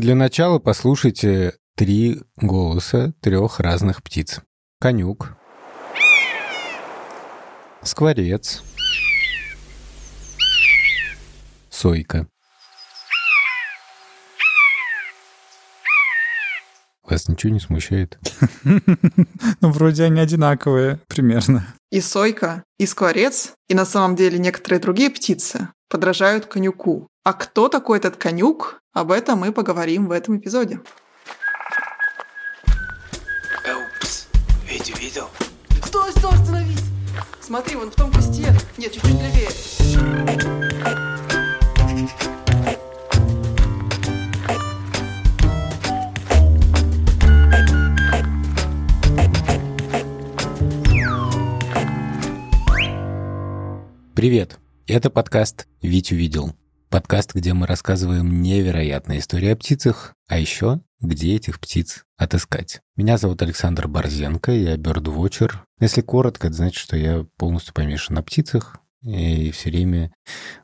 Для начала послушайте три голоса трех разных птиц. Конюк, скворец, сойка. Вас ничего не смущает? Ну, вроде они одинаковые примерно. И сойка, и скворец, и на самом деле некоторые другие птицы подражают конюку. А кто такой этот конюк, об этом мы поговорим в этом эпизоде. Упс, Витю видел? Стой, стой, остановись! Смотри, вон в том кусте. Нет, чуть-чуть левее. Привет! Это подкаст «Вить увидел». Подкаст, где мы рассказываем невероятные истории о птицах, а еще где этих птиц отыскать. Меня зовут Александр Борзенко, я бёрдвотчер. Если коротко, это значит, что я полностью помешан на птицах и все время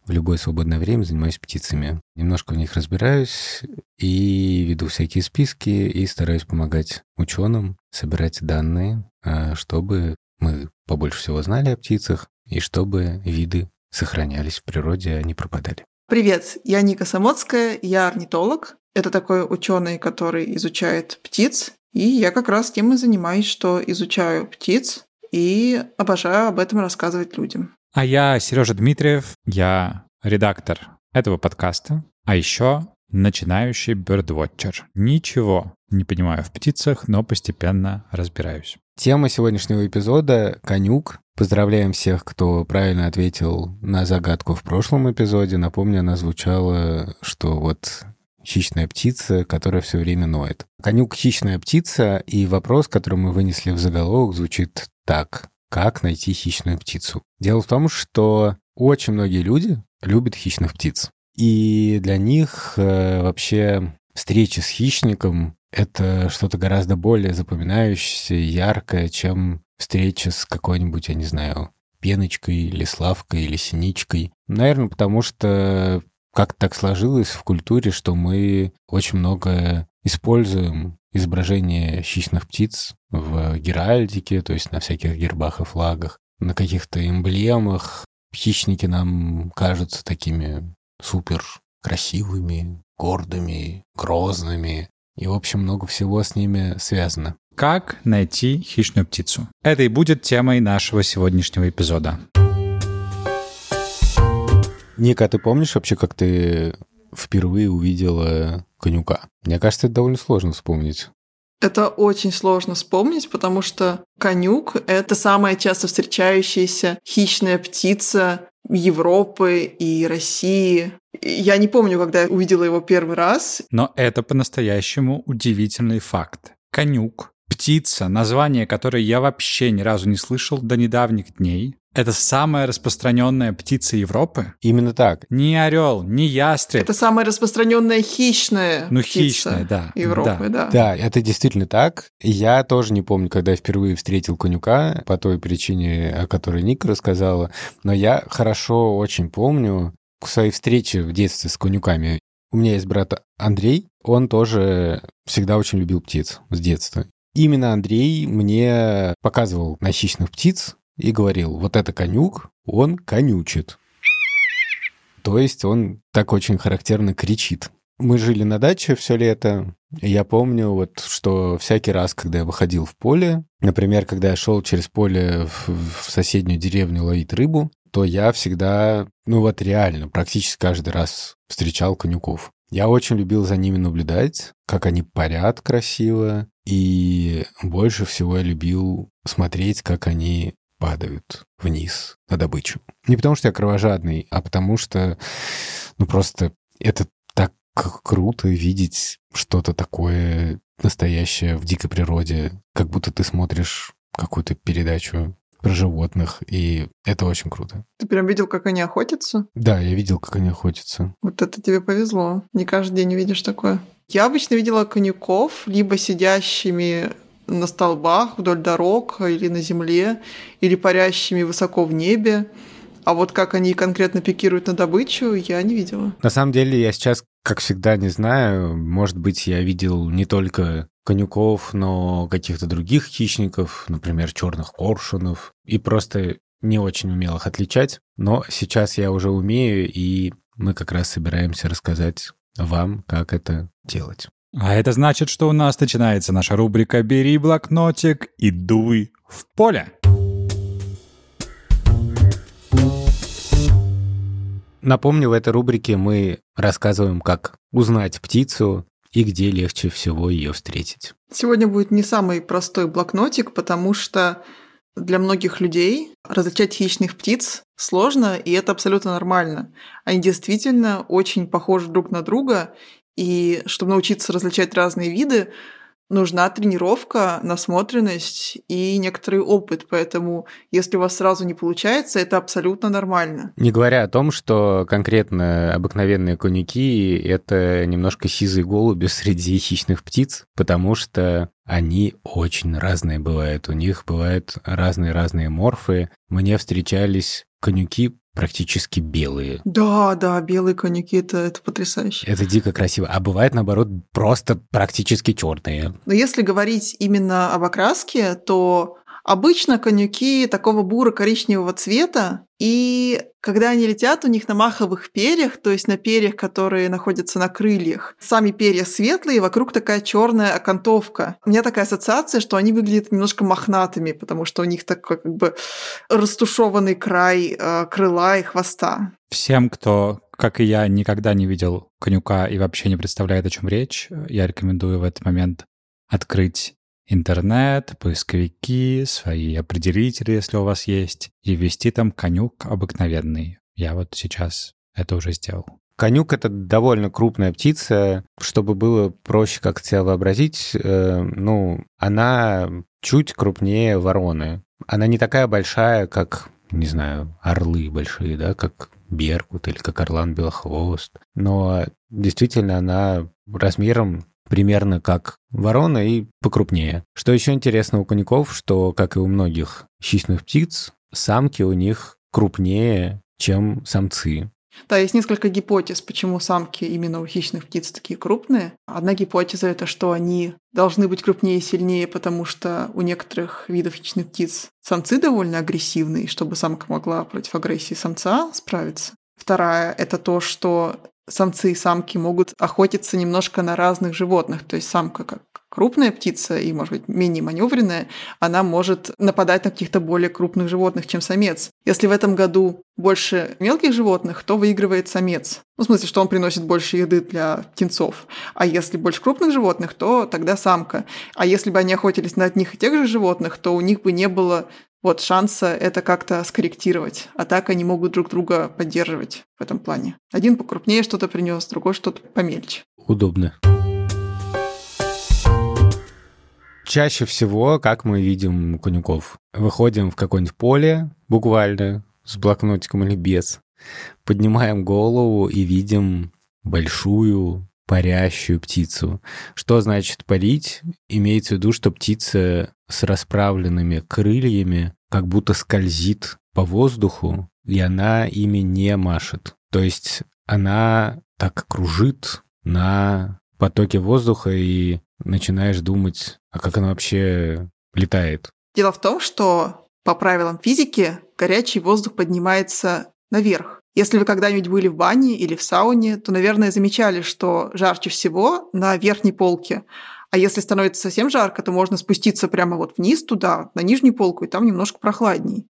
в любое свободное время занимаюсь птицами. Немножко в них разбираюсь и веду всякие списки и стараюсь помогать ученым собирать данные, а, чтобы мы побольше всего знали о птицах и чтобы виды сохранялись в природе, не пропадали. Привет, я Ника Самоцкая, я орнитолог. Это такой ученый, который изучает птиц. И я как раз тем и занимаюсь, что изучаю птиц и обожаю об этом рассказывать людям. А я Сережа Дмитриев, я редактор этого подкаста, а еще начинающий бёрдвотчер. Ничего не понимаю в птицах, но постепенно разбираюсь. Тема сегодняшнего эпизода — конюк. Поздравляем всех, кто правильно ответил на загадку в прошлом эпизоде. Напомню, она звучала, что вот хищная птица, которая все время ноет. Конюк — хищная птица, и вопрос, который мы вынесли в заголовок, звучит так. Как найти хищную птицу? Дело в том, что очень многие люди любят хищных птиц. И для них э, вообще встреча с хищником — это что-то гораздо более запоминающееся яркое, чем встреча с какой-нибудь, я не знаю, пеночкой или славкой или синичкой. Наверное, потому что как так сложилось в культуре, что мы очень много используем изображение хищных птиц в геральдике, то есть на всяких гербах и флагах, на каких-то эмблемах. Хищники нам кажутся такими супер красивыми, гордыми, грозными. И, в общем, много всего с ними связано. Как найти хищную птицу? Это и будет темой нашего сегодняшнего эпизода. Ника, а ты помнишь вообще, как ты впервые увидела конюка? Мне кажется, это довольно сложно вспомнить. Это очень сложно вспомнить, потому что конюк — это самая часто встречающаяся хищная птица Европы и России. Я не помню, когда я увидела его первый раз. Но это по-настоящему удивительный факт. Конюк Птица, название которой я вообще ни разу не слышал до недавних дней. Это самая распространенная птица Европы? Именно так. Ни орел, ни ястреб. Это самая распространенная хищная ну, птица хищная, да. Европы, да. да. Да, это действительно так. Я тоже не помню, когда я впервые встретил конюка, по той причине, о которой Ника рассказала, но я хорошо очень помню свои встречи в детстве с конюками. У меня есть брат Андрей, он тоже всегда очень любил птиц с детства. Именно Андрей мне показывал на хищных птиц и говорил, вот это конюк, он конючит. То есть он так очень характерно кричит. Мы жили на даче все лето. И я помню, вот, что всякий раз, когда я выходил в поле, например, когда я шел через поле в, в соседнюю деревню ловить рыбу, то я всегда, ну вот реально, практически каждый раз встречал конюков. Я очень любил за ними наблюдать, как они парят красиво, и больше всего я любил смотреть, как они падают вниз на добычу. Не потому что я кровожадный, а потому что, ну просто это так круто видеть что-то такое настоящее в дикой природе, как будто ты смотришь какую-то передачу про животных, и это очень круто. Ты прям видел, как они охотятся? Да, я видел, как они охотятся. Вот это тебе повезло. Не каждый день увидишь такое. Я обычно видела конюков либо сидящими на столбах вдоль дорог или на земле, или парящими высоко в небе. А вот как они конкретно пикируют на добычу, я не видела. На самом деле, я сейчас как всегда, не знаю. Может быть, я видел не только конюков, но каких-то других хищников, например, черных коршунов, и просто не очень умел их отличать. Но сейчас я уже умею, и мы как раз собираемся рассказать вам, как это делать. А это значит, что у нас начинается наша рубрика «Бери блокнотик и дуй в поле». Напомню, в этой рубрике мы рассказываем, как узнать птицу и где легче всего ее встретить. Сегодня будет не самый простой блокнотик, потому что для многих людей различать хищных птиц сложно, и это абсолютно нормально. Они действительно очень похожи друг на друга, и чтобы научиться различать разные виды, нужна тренировка, насмотренность и некоторый опыт. Поэтому, если у вас сразу не получается, это абсолютно нормально. Не говоря о том, что конкретно обыкновенные коньяки — это немножко сизые голуби среди хищных птиц, потому что они очень разные бывают. У них бывают разные-разные морфы. Мне встречались конюки практически белые. Да, да, белые коньяки это, это потрясающе. Это дико красиво. А бывает, наоборот, просто практически черные. Но если говорить именно об окраске, то Обычно конюки такого буро-коричневого цвета, и когда они летят, у них на маховых перьях, то есть на перьях, которые находятся на крыльях, сами перья светлые, вокруг такая черная окантовка. У меня такая ассоциация, что они выглядят немножко мохнатыми, потому что у них такой как бы растушеванный край э, крыла и хвоста. Всем, кто, как и я, никогда не видел конюка и вообще не представляет, о чем речь, я рекомендую в этот момент открыть интернет, поисковики, свои определители, если у вас есть, и ввести там конюк обыкновенный. Я вот сейчас это уже сделал. Конюк — это довольно крупная птица. Чтобы было проще как себя вообразить, э, ну, она чуть крупнее вороны. Она не такая большая, как, не знаю, орлы большие, да, как беркут или как орлан белохвост. Но действительно она размером примерно как ворона и покрупнее. Что еще интересно у коньков, что, как и у многих хищных птиц, самки у них крупнее, чем самцы. Да, есть несколько гипотез, почему самки именно у хищных птиц такие крупные. Одна гипотеза — это что они должны быть крупнее и сильнее, потому что у некоторых видов хищных птиц самцы довольно агрессивные, чтобы самка могла против агрессии самца справиться. Вторая — это то, что самцы и самки могут охотиться немножко на разных животных. То есть самка как крупная птица и, может быть, менее маневренная, она может нападать на каких-то более крупных животных, чем самец. Если в этом году больше мелких животных, то выигрывает самец. Ну, в смысле, что он приносит больше еды для птенцов. А если больше крупных животных, то тогда самка. А если бы они охотились на одних и тех же животных, то у них бы не было вот шанса это как-то скорректировать. А так они могут друг друга поддерживать в этом плане. Один покрупнее что-то принес, другой что-то помельче. Удобно. Чаще всего, как мы видим конюков, выходим в какое-нибудь поле, буквально, с блокнотиком или без, поднимаем голову и видим большую парящую птицу. Что значит парить? Имеется в виду, что птица с расправленными крыльями как будто скользит по воздуху, и она ими не машет. То есть она так кружит на потоке воздуха, и начинаешь думать, а как она вообще летает. Дело в том, что по правилам физики горячий воздух поднимается наверх. Если вы когда-нибудь были в бане или в сауне, то, наверное, замечали, что жарче всего на верхней полке. А если становится совсем жарко, то можно спуститься прямо вот вниз туда, на нижнюю полку, и там немножко прохладней.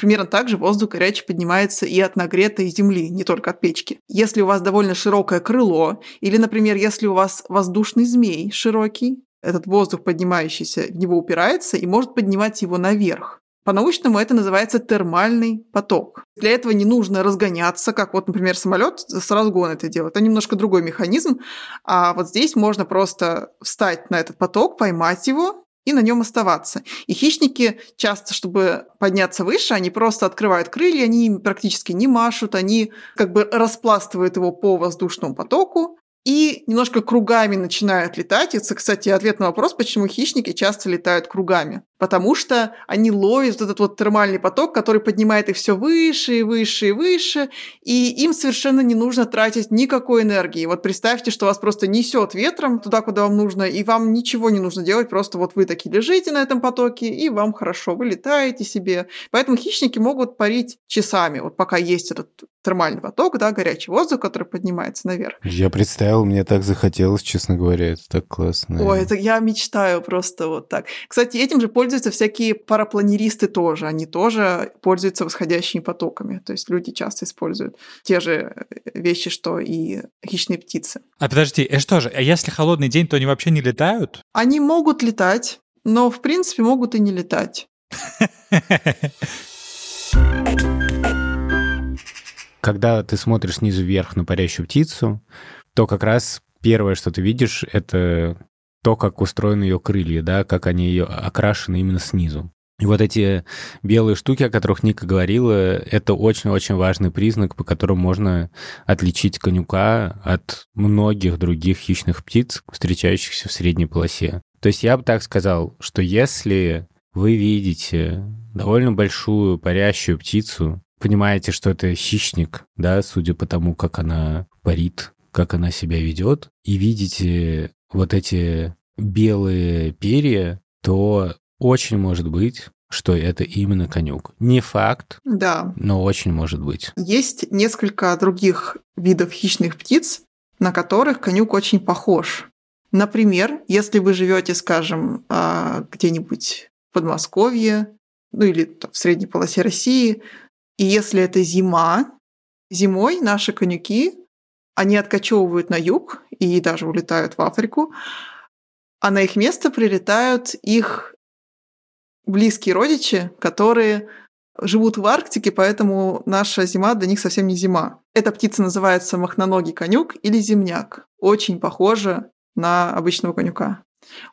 Примерно так же воздух горячий поднимается и от нагретой земли, не только от печки. Если у вас довольно широкое крыло, или, например, если у вас воздушный змей широкий, этот воздух, поднимающийся, в него упирается и может поднимать его наверх. По-научному это называется термальный поток. Для этого не нужно разгоняться, как вот, например, самолет с разгона это делает. Это немножко другой механизм. А вот здесь можно просто встать на этот поток, поймать его и на нем оставаться. И хищники часто, чтобы подняться выше, они просто открывают крылья, они практически не машут, они как бы распластывают его по воздушному потоку, и немножко кругами начинают летать. Это, кстати, ответ на вопрос, почему хищники часто летают кругами. Потому что они ловят этот вот термальный поток, который поднимает их все выше и выше и выше, и им совершенно не нужно тратить никакой энергии. Вот представьте, что вас просто несет ветром туда, куда вам нужно, и вам ничего не нужно делать, просто вот вы такие лежите на этом потоке, и вам хорошо, вы летаете себе. Поэтому хищники могут парить часами, вот пока есть этот термальный поток, да, горячий воздух, который поднимается наверх. Я представил, мне так захотелось, честно говоря, это так классно. Ой, это я мечтаю просто вот так. Кстати, этим же пользуются всякие парапланеристы тоже. Они тоже пользуются восходящими потоками. То есть люди часто используют те же вещи, что и хищные птицы. А подожди, э что же, а если холодный день, то они вообще не летают? Они могут летать, но в принципе могут и не летать. Когда ты смотришь снизу вверх на парящую птицу, то как раз первое, что ты видишь, это то, как устроены ее крылья, да, как они ее окрашены именно снизу. И вот эти белые штуки, о которых Ника говорила, это очень-очень важный признак, по которому можно отличить конюка от многих других хищных птиц, встречающихся в средней полосе. То есть я бы так сказал, что если вы видите довольно большую парящую птицу, понимаете, что это хищник, да, судя по тому, как она парит, как она себя ведет, и видите вот эти белые перья, то очень может быть, что это именно конюк. Не факт, Да. но очень может быть. Есть несколько других видов хищных птиц, на которых конюк очень похож. Например, если вы живете, скажем, а, где-нибудь в Подмосковье, ну или там в средней полосе России, и если это зима, зимой наши конюки, они откачевывают на юг и даже улетают в Африку, а на их место прилетают их близкие родичи, которые живут в Арктике, поэтому наша зима для них совсем не зима. Эта птица называется махноногий конюк или земняк. Очень похожа на обычного конюка.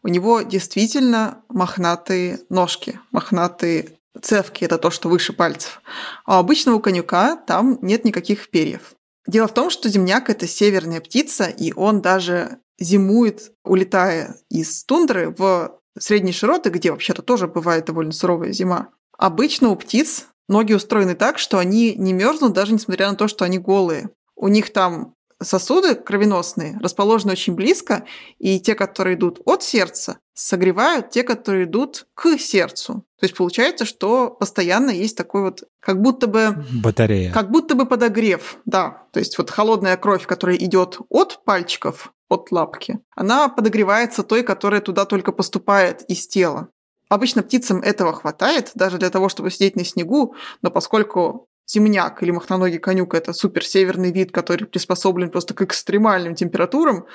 У него действительно мохнатые ножки, мохнатые цевки, это то, что выше пальцев. А у обычного конюка там нет никаких перьев. Дело в том, что земняк – это северная птица, и он даже зимует, улетая из тундры в средние широты, где вообще-то тоже бывает довольно суровая зима. Обычно у птиц ноги устроены так, что они не мерзнут, даже несмотря на то, что они голые. У них там сосуды кровеносные расположены очень близко, и те, которые идут от сердца, согревают те, которые идут к сердцу. То есть получается, что постоянно есть такой вот, как будто бы... Батарея. Как будто бы подогрев, да. То есть вот холодная кровь, которая идет от пальчиков, от лапки, она подогревается той, которая туда только поступает из тела. Обычно птицам этого хватает, даже для того, чтобы сидеть на снегу, но поскольку земняк или махноногий конюк – это суперсеверный вид, который приспособлен просто к экстремальным температурам,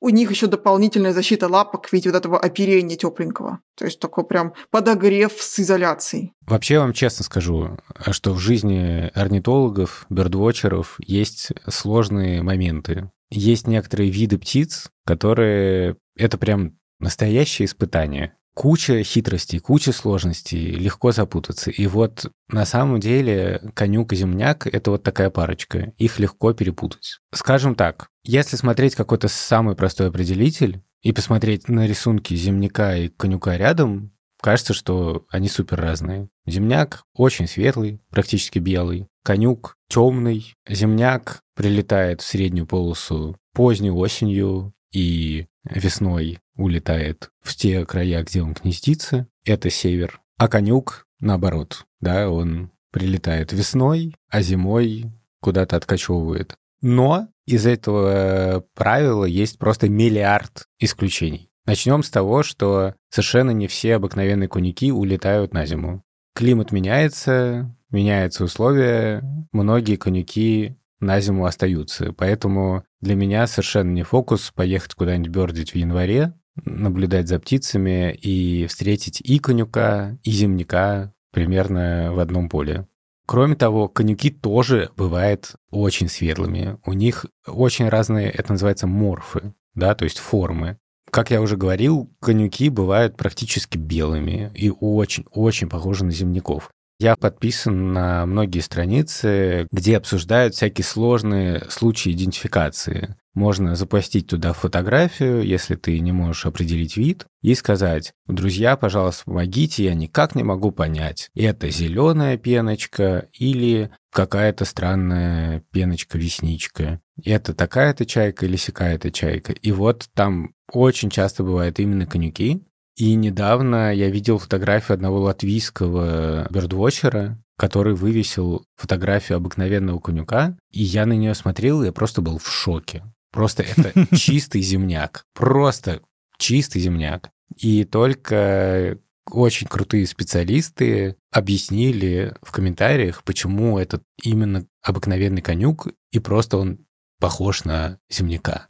у них еще дополнительная защита лапок в виде вот этого оперения тепленького. То есть такой прям подогрев с изоляцией. Вообще, я вам честно скажу, что в жизни орнитологов, бердвотчеров есть сложные моменты. Есть некоторые виды птиц, которые... Это прям настоящее испытание куча хитростей, куча сложностей, легко запутаться. И вот на самом деле конюк и земняк — это вот такая парочка. Их легко перепутать. Скажем так, если смотреть какой-то самый простой определитель и посмотреть на рисунки земняка и конюка рядом, кажется, что они супер разные. Земняк очень светлый, практически белый. Конюк темный. Земняк прилетает в среднюю полосу поздней осенью и весной улетает в те края, где он гнездится, это север. А конюк, наоборот, да, он прилетает весной, а зимой куда-то откачевывает. Но из этого правила есть просто миллиард исключений. Начнем с того, что совершенно не все обыкновенные коньяки улетают на зиму. Климат меняется, меняются условия, многие коньяки на зиму остаются. Поэтому для меня совершенно не фокус поехать куда-нибудь бердить в январе, наблюдать за птицами и встретить и конюка, и земняка примерно в одном поле. Кроме того, конюки тоже бывают очень светлыми. У них очень разные, это называется морфы, да, то есть формы. Как я уже говорил, конюки бывают практически белыми и очень-очень похожи на земняков. Я подписан на многие страницы, где обсуждают всякие сложные случаи идентификации. можно запостить туда фотографию, если ты не можешь определить вид, и сказать, друзья, пожалуйста, помогите, я никак не могу понять, это зеленая пеночка или какая-то странная пеночка-весничка. Это такая-то чайка или сякая-то чайка. И вот там очень часто бывают именно конюки. И недавно я видел фотографию одного латвийского бердвотчера, который вывесил фотографию обыкновенного конюка, и я на нее смотрел, и я просто был в шоке. Просто это чистый земняк. Просто чистый земняк. И только очень крутые специалисты объяснили в комментариях, почему этот именно обыкновенный конюк, и просто он похож на земляка.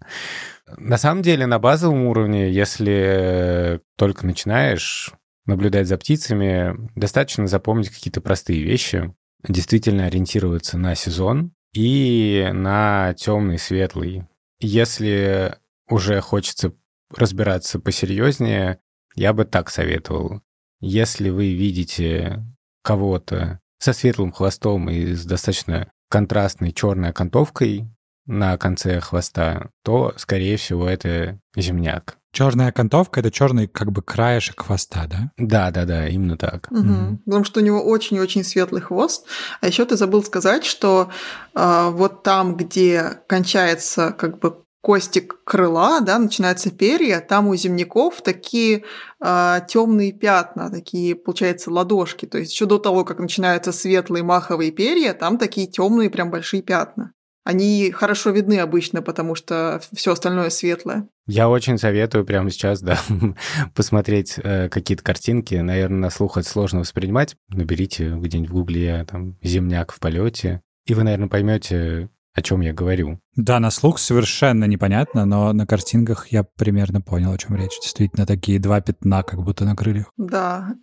На самом деле, на базовом уровне, если только начинаешь наблюдать за птицами, достаточно запомнить какие-то простые вещи, действительно ориентироваться на сезон и на темный, светлый. Если уже хочется разбираться посерьезнее, я бы так советовал. Если вы видите кого-то со светлым хвостом и с достаточно контрастной черной окантовкой на конце хвоста, то, скорее всего, это земняк. Черная окантовка — это черный как бы краешек хвоста, да? Да, да, да, именно так. Угу. Mm. Потому что у него очень-очень светлый хвост. А еще ты забыл сказать, что э, вот там, где кончается как бы костик крыла, да, начинаются перья, там у земняков такие э, темные пятна, такие, получается, ладошки. То есть еще до того, как начинаются светлые маховые перья, там такие темные прям большие пятна. Они хорошо видны обычно, потому что все остальное светлое. Я очень советую прямо сейчас, да, посмотреть э, какие-то картинки. Наверное, на слух это сложно воспринимать. Наберите где-нибудь в гугле там «Земняк в полете», и вы, наверное, поймете, о чем я говорю. Да, на слух совершенно непонятно, но на картинках я примерно понял, о чем речь. Действительно, такие два пятна, как будто на крыльях. Да.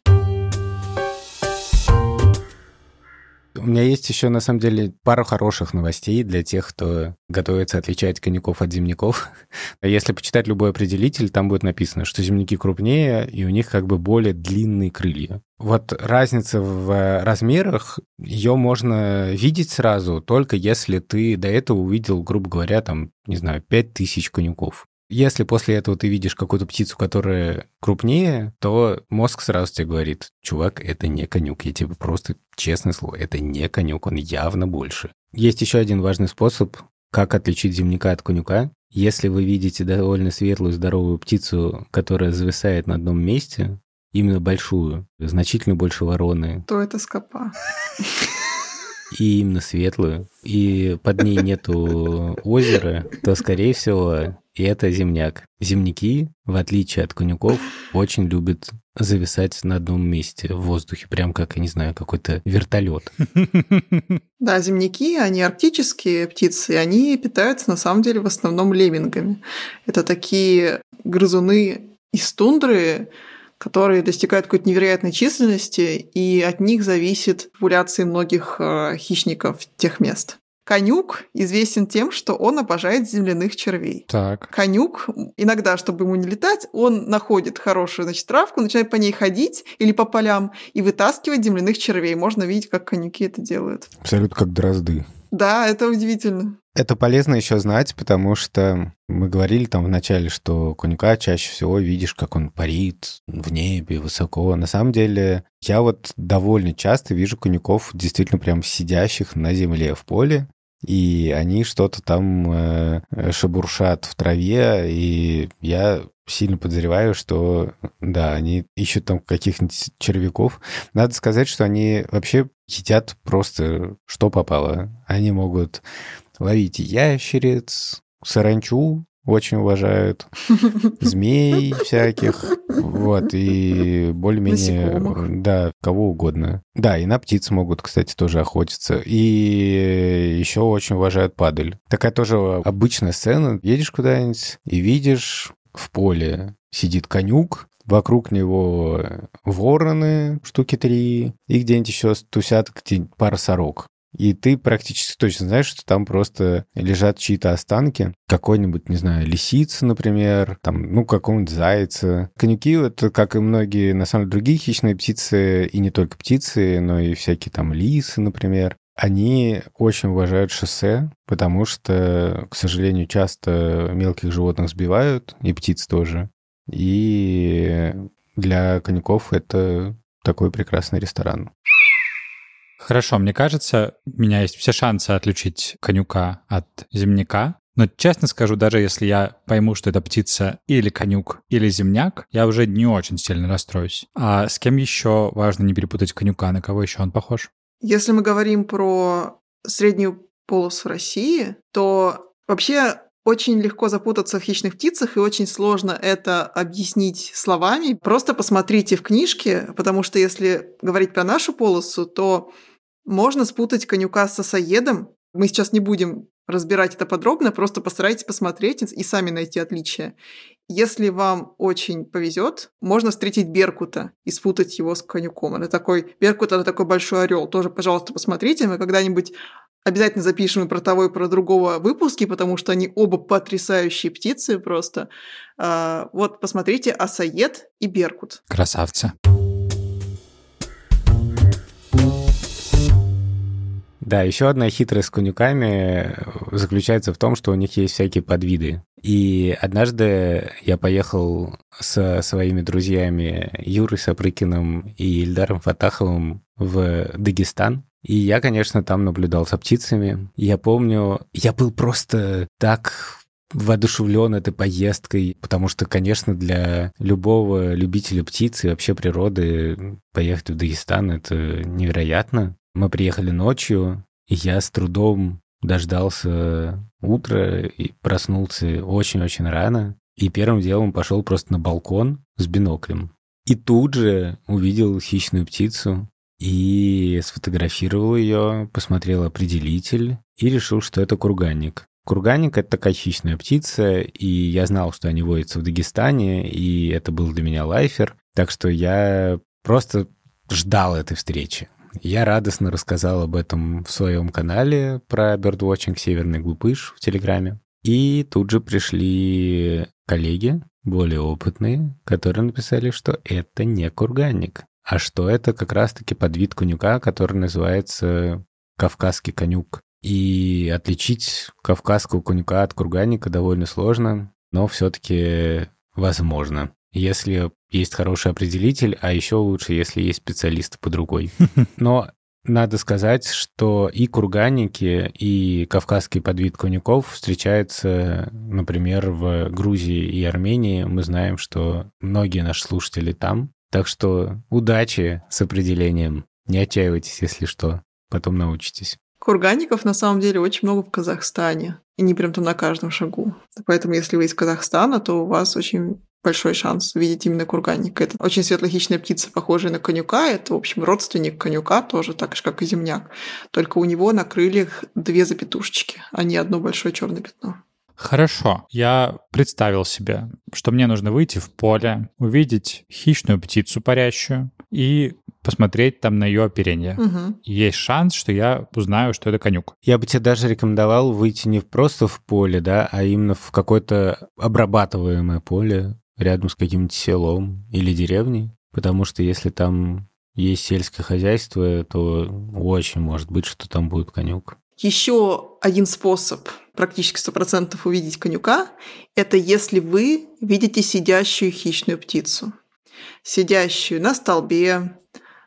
У меня есть еще, на самом деле, пару хороших новостей для тех, кто готовится отличать коньяков от земляков. Если почитать любой определитель, там будет написано, что земляки крупнее, и у них как бы более длинные крылья. Вот разница в размерах, ее можно видеть сразу, только если ты до этого увидел, грубо говоря, там, не знаю, 5000 конюков. Если после этого ты видишь какую-то птицу, которая крупнее, то мозг сразу тебе говорит, чувак, это не конюк. Я тебе просто, честное слово, это не конюк, он явно больше. Есть еще один важный способ, как отличить земляка от конюка. Если вы видите довольно светлую, здоровую птицу, которая зависает на одном месте, именно большую, значительно больше вороны. То это скопа. И именно светлую, и под ней нету озера, то, скорее всего, и это земняк. Земняки, в отличие от конюков, очень любят зависать на одном месте в воздухе, прям как, я не знаю, какой-то вертолет. Да, земняки, они арктические птицы, и они питаются на самом деле в основном леммингами. Это такие грызуны из тундры, которые достигают какой-то невероятной численности, и от них зависит популяция многих э, хищников тех мест. Конюк известен тем, что он обожает земляных червей. Так. Конюк, иногда, чтобы ему не летать, он находит хорошую значит, травку, начинает по ней ходить или по полям и вытаскивать земляных червей. Можно видеть, как конюки это делают. Абсолютно как дрозды. Да, это удивительно. Это полезно еще знать, потому что мы говорили там в начале, что конюка чаще всего видишь, как он парит в небе высоко. На самом деле, я вот довольно часто вижу конюков действительно прям сидящих на земле в поле, и они что-то там э, шебуршат в траве, и я сильно подозреваю, что, да, они ищут там каких-нибудь червяков. Надо сказать, что они вообще едят просто что попало. Они могут ловить ящериц, саранчу, очень уважают, змей всяких, вот, и более-менее, да, кого угодно. Да, и на птиц могут, кстати, тоже охотиться. И еще очень уважают падаль. Такая тоже обычная сцена. Едешь куда-нибудь и видишь в поле сидит конюк, вокруг него вороны, штуки три, и где-нибудь еще тусят где пара сорок и ты практически точно знаешь, что там просто лежат чьи-то останки, какой-нибудь, не знаю, лисицы, например, там, ну, какого-нибудь зайца. Конюки — это, как и многие, на самом деле, другие хищные птицы, и не только птицы, но и всякие там лисы, например. Они очень уважают шоссе, потому что, к сожалению, часто мелких животных сбивают, и птиц тоже. И для коньков это такой прекрасный ресторан. Хорошо, мне кажется, у меня есть все шансы отличить конюка от земняка. Но честно скажу, даже если я пойму, что это птица или конюк, или земняк, я уже не очень сильно расстроюсь. А с кем еще важно не перепутать конюка? На кого еще он похож? Если мы говорим про среднюю полосу России, то вообще очень легко запутаться в хищных птицах, и очень сложно это объяснить словами. Просто посмотрите в книжке, потому что если говорить про нашу полосу, то можно спутать конюка с сосоедом. Мы сейчас не будем разбирать это подробно, просто постарайтесь посмотреть и сами найти отличия. Если вам очень повезет, можно встретить Беркута и спутать его с конюком. Это такой, Беркут это такой большой орел. Тоже, пожалуйста, посмотрите. Мы когда-нибудь обязательно запишем и про того, и про другого выпуски, потому что они оба потрясающие птицы просто. А, вот, посмотрите, Асаед и Беркут. Красавцы. Да, еще одна хитрость с конюками заключается в том, что у них есть всякие подвиды. И однажды я поехал со своими друзьями Юрой Сапрыкиным и Ильдаром Фатаховым в Дагестан. И я, конечно, там наблюдал за птицами. Я помню, я был просто так воодушевлен этой поездкой, потому что, конечно, для любого любителя птиц и вообще природы поехать в Дагестан — это невероятно. Мы приехали ночью, и я с трудом дождался утра и проснулся очень-очень рано. И первым делом пошел просто на балкон с биноклем. И тут же увидел хищную птицу и сфотографировал ее, посмотрел определитель и решил, что это курганник. Курганник — это такая хищная птица, и я знал, что они водятся в Дагестане, и это был для меня лайфер. Так что я просто ждал этой встречи. Я радостно рассказал об этом в своем канале про Birdwatching «Северный глупыш» в Телеграме. И тут же пришли коллеги, более опытные, которые написали, что это не курганник, а что это как раз-таки подвид конюка, который называется кавказский конюк. И отличить кавказского конюка от курганника довольно сложно, но все-таки возможно если есть хороший определитель, а еще лучше, если есть специалисты по другой. Но надо сказать, что и курганники, и кавказский подвид конюков встречаются, например, в Грузии и Армении. Мы знаем, что многие наши слушатели там. Так что удачи с определением. Не отчаивайтесь, если что. Потом научитесь. Курганников на самом деле очень много в Казахстане. И не прям там на каждом шагу. Поэтому, если вы из Казахстана, то у вас очень большой шанс видеть именно курганника. Это очень светлохищная птица, похожая на конюка. Это, в общем, родственник конюка, тоже так же, как и земняк. Только у него на крыльях две запятушечки, а не одно большое черное пятно. Хорошо, я представил себе, что мне нужно выйти в поле, увидеть хищную птицу парящую и посмотреть там на ее оперение. Угу. Есть шанс, что я узнаю, что это конюк. Я бы тебе даже рекомендовал выйти не просто в поле, да, а именно в какое-то обрабатываемое поле, рядом с каким-нибудь селом или деревней, потому что если там есть сельское хозяйство, то очень может быть, что там будет конюк. Еще один способ практически 100% увидеть конюка – это если вы видите сидящую хищную птицу. Сидящую на столбе,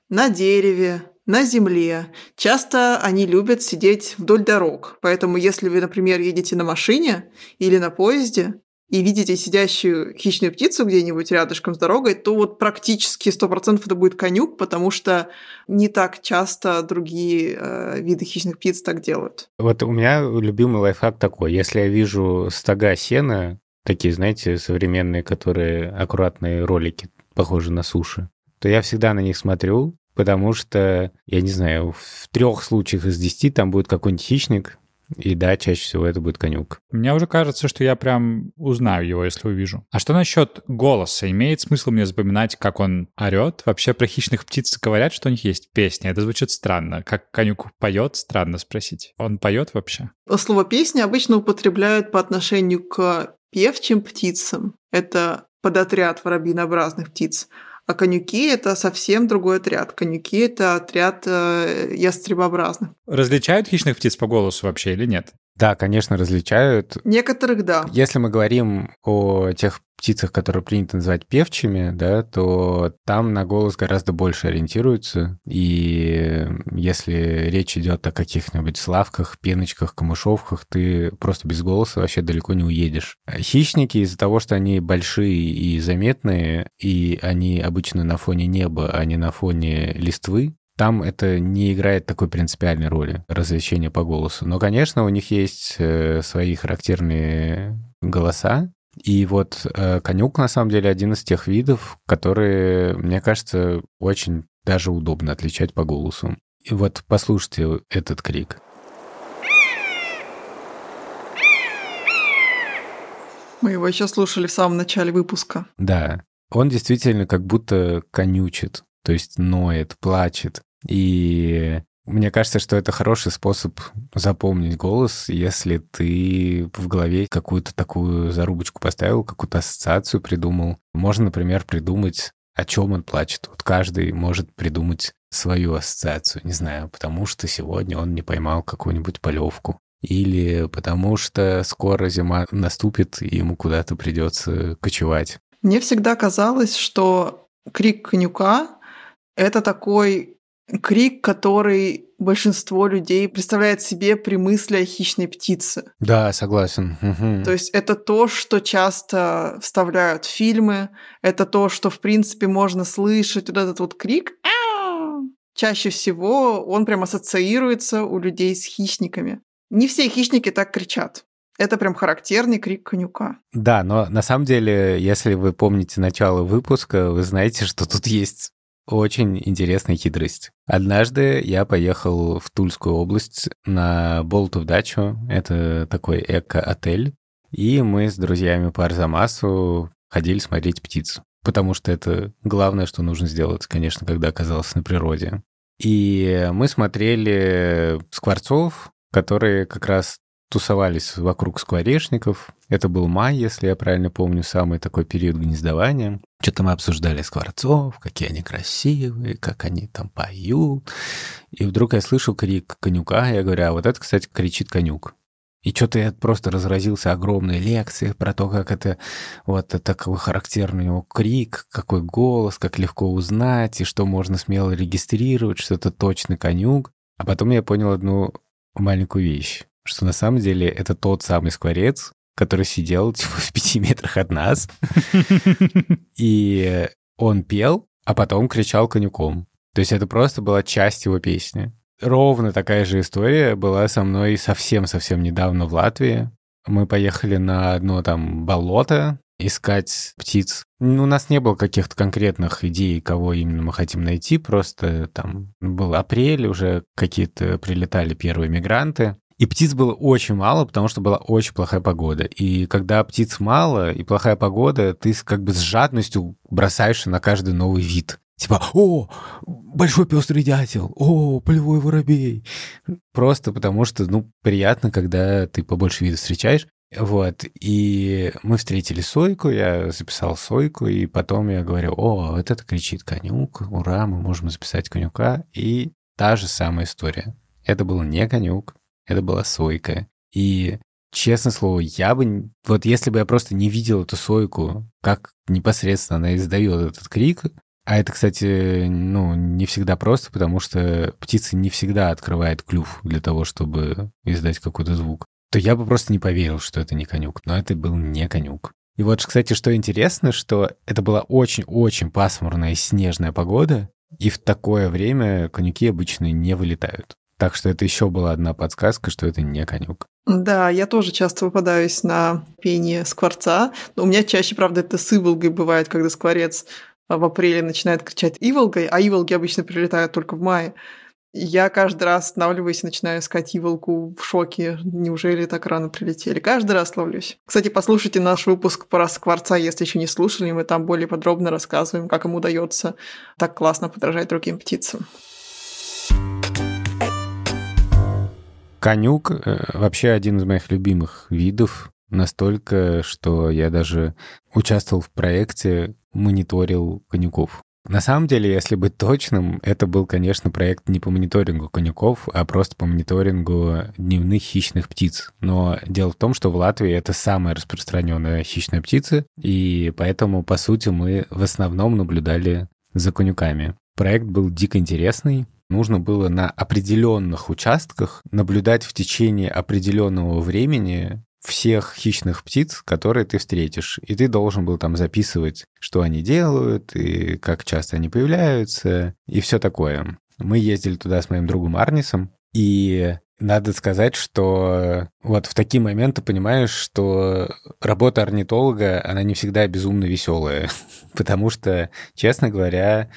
на дереве, на земле. Часто они любят сидеть вдоль дорог. Поэтому если вы, например, едете на машине или на поезде, и видите сидящую хищную птицу где-нибудь рядышком с дорогой, то вот практически 100% это будет конюк, потому что не так часто другие э, виды хищных птиц так делают. Вот у меня любимый лайфхак такой. Если я вижу стога сена, такие, знаете, современные, которые аккуратные ролики, похожие на суши, то я всегда на них смотрю, потому что, я не знаю, в трех случаях из десяти там будет какой-нибудь хищник, и да, чаще всего это будет конюк. Мне уже кажется, что я прям узнаю его, если увижу. А что насчет голоса? Имеет смысл мне запоминать, как он орет? Вообще про хищных птиц говорят, что у них есть песня. Это звучит странно. Как конюк поет, странно спросить. Он поет вообще? Слово «песня» обычно употребляют по отношению к певчим птицам. Это подотряд воробьинообразных птиц. А конюки — это совсем другой отряд. Конюки — это отряд э, ястребообразных. Различают хищных птиц по голосу вообще или нет? Да, конечно, различают. Некоторых — да. Если мы говорим о тех птицах, которые принято называть певчими, да, то там на голос гораздо больше ориентируются. И если речь идет о каких-нибудь славках, пеночках, камышовках, ты просто без голоса вообще далеко не уедешь. Хищники из-за того, что они большие и заметные, и они обычно на фоне неба, а не на фоне листвы, там это не играет такой принципиальной роли, развлечения по голосу. Но, конечно, у них есть э, свои характерные голоса, и вот э, конюк, на самом деле, один из тех видов, которые, мне кажется, очень даже удобно отличать по голосу. И вот послушайте этот крик. Мы его еще слушали в самом начале выпуска. Да, он действительно как будто конючит, то есть ноет, плачет. И мне кажется, что это хороший способ запомнить голос, если ты в голове какую-то такую зарубочку поставил, какую-то ассоциацию придумал. Можно, например, придумать, о чем он плачет. Вот каждый может придумать свою ассоциацию, не знаю, потому что сегодня он не поймал какую-нибудь полевку. Или потому что скоро зима наступит, и ему куда-то придется кочевать. Мне всегда казалось, что крик конюка — это такой крик, который большинство людей представляет себе при мысли о хищной птице. Да, согласен. Угу. То есть это то, что часто вставляют в фильмы, это то, что, в принципе, можно слышать, вот этот вот крик. Чаще всего он прям ассоциируется у людей с хищниками. Не все хищники так кричат. Это прям характерный крик конюка. Да, но на самом деле, если вы помните начало выпуска, вы знаете, что тут есть очень интересная хитрость. Однажды я поехал в Тульскую область на Болту в дачу. Это такой эко-отель. И мы с друзьями по Арзамасу ходили смотреть птиц. Потому что это главное, что нужно сделать, конечно, когда оказался на природе. И мы смотрели скворцов, которые как раз тусовались вокруг скворечников. Это был май, если я правильно помню, самый такой период гнездования. Что-то мы обсуждали скворцов, какие они красивые, как они там поют. И вдруг я слышу крик конюка, я говорю, а вот это, кстати, кричит конюк. И что-то я просто разразился огромной лекцией про то, как это вот такой характерный у него крик, какой голос, как легко узнать, и что можно смело регистрировать, что это точно конюк. А потом я понял одну маленькую вещь что на самом деле это тот самый скворец, который сидел типа, в пяти метрах от нас. И он пел, а потом кричал конюком. То есть это просто была часть его песни. Ровно такая же история была со мной совсем-совсем недавно в Латвии. Мы поехали на одно там болото искать птиц. Ну, у нас не было каких-то конкретных идей, кого именно мы хотим найти, просто там был апрель, уже какие-то прилетали первые мигранты. И птиц было очень мало, потому что была очень плохая погода. И когда птиц мало и плохая погода, ты как бы с жадностью бросаешься на каждый новый вид. Типа, о, большой пестрый дятел, о, полевой воробей. Просто потому что, ну, приятно, когда ты побольше видов встречаешь. Вот, и мы встретили Сойку, я записал Сойку, и потом я говорю, о, вот это кричит конюк, ура, мы можем записать конюка, и та же самая история. Это был не конюк, это была сойка. И, честное слово, я бы... Вот если бы я просто не видел эту сойку, как непосредственно она издает этот крик, а это, кстати, ну, не всегда просто, потому что птица не всегда открывает клюв для того, чтобы издать какой-то звук, то я бы просто не поверил, что это не конюк. Но это был не конюк. И вот, кстати, что интересно, что это была очень-очень пасмурная снежная погода, и в такое время конюки обычно не вылетают. Так что это еще была одна подсказка, что это не конюк. Да, я тоже часто выпадаюсь на пение скворца. Но у меня чаще, правда, это с иволгой бывает, когда скворец в апреле начинает кричать иволгой, а иволги обычно прилетают только в мае. Я каждый раз останавливаюсь и начинаю искать иволку в шоке. Неужели так рано прилетели? Каждый раз ловлюсь. Кстати, послушайте наш выпуск про скворца, если еще не слушали. Мы там более подробно рассказываем, как ему удается так классно подражать другим птицам. Конюк э, вообще один из моих любимых видов, настолько, что я даже участвовал в проекте, мониторил конюков. На самом деле, если быть точным, это был, конечно, проект не по мониторингу коньяков, а просто по мониторингу дневных хищных птиц. Но дело в том, что в Латвии это самая распространенная хищная птица, и поэтому, по сути, мы в основном наблюдали за конюками. Проект был дико интересный, нужно было на определенных участках наблюдать в течение определенного времени всех хищных птиц, которые ты встретишь. И ты должен был там записывать, что они делают, и как часто они появляются, и все такое. Мы ездили туда с моим другом Арнисом, и надо сказать, что вот в такие моменты понимаешь, что работа орнитолога, она не всегда безумно веселая. Потому что, честно говоря,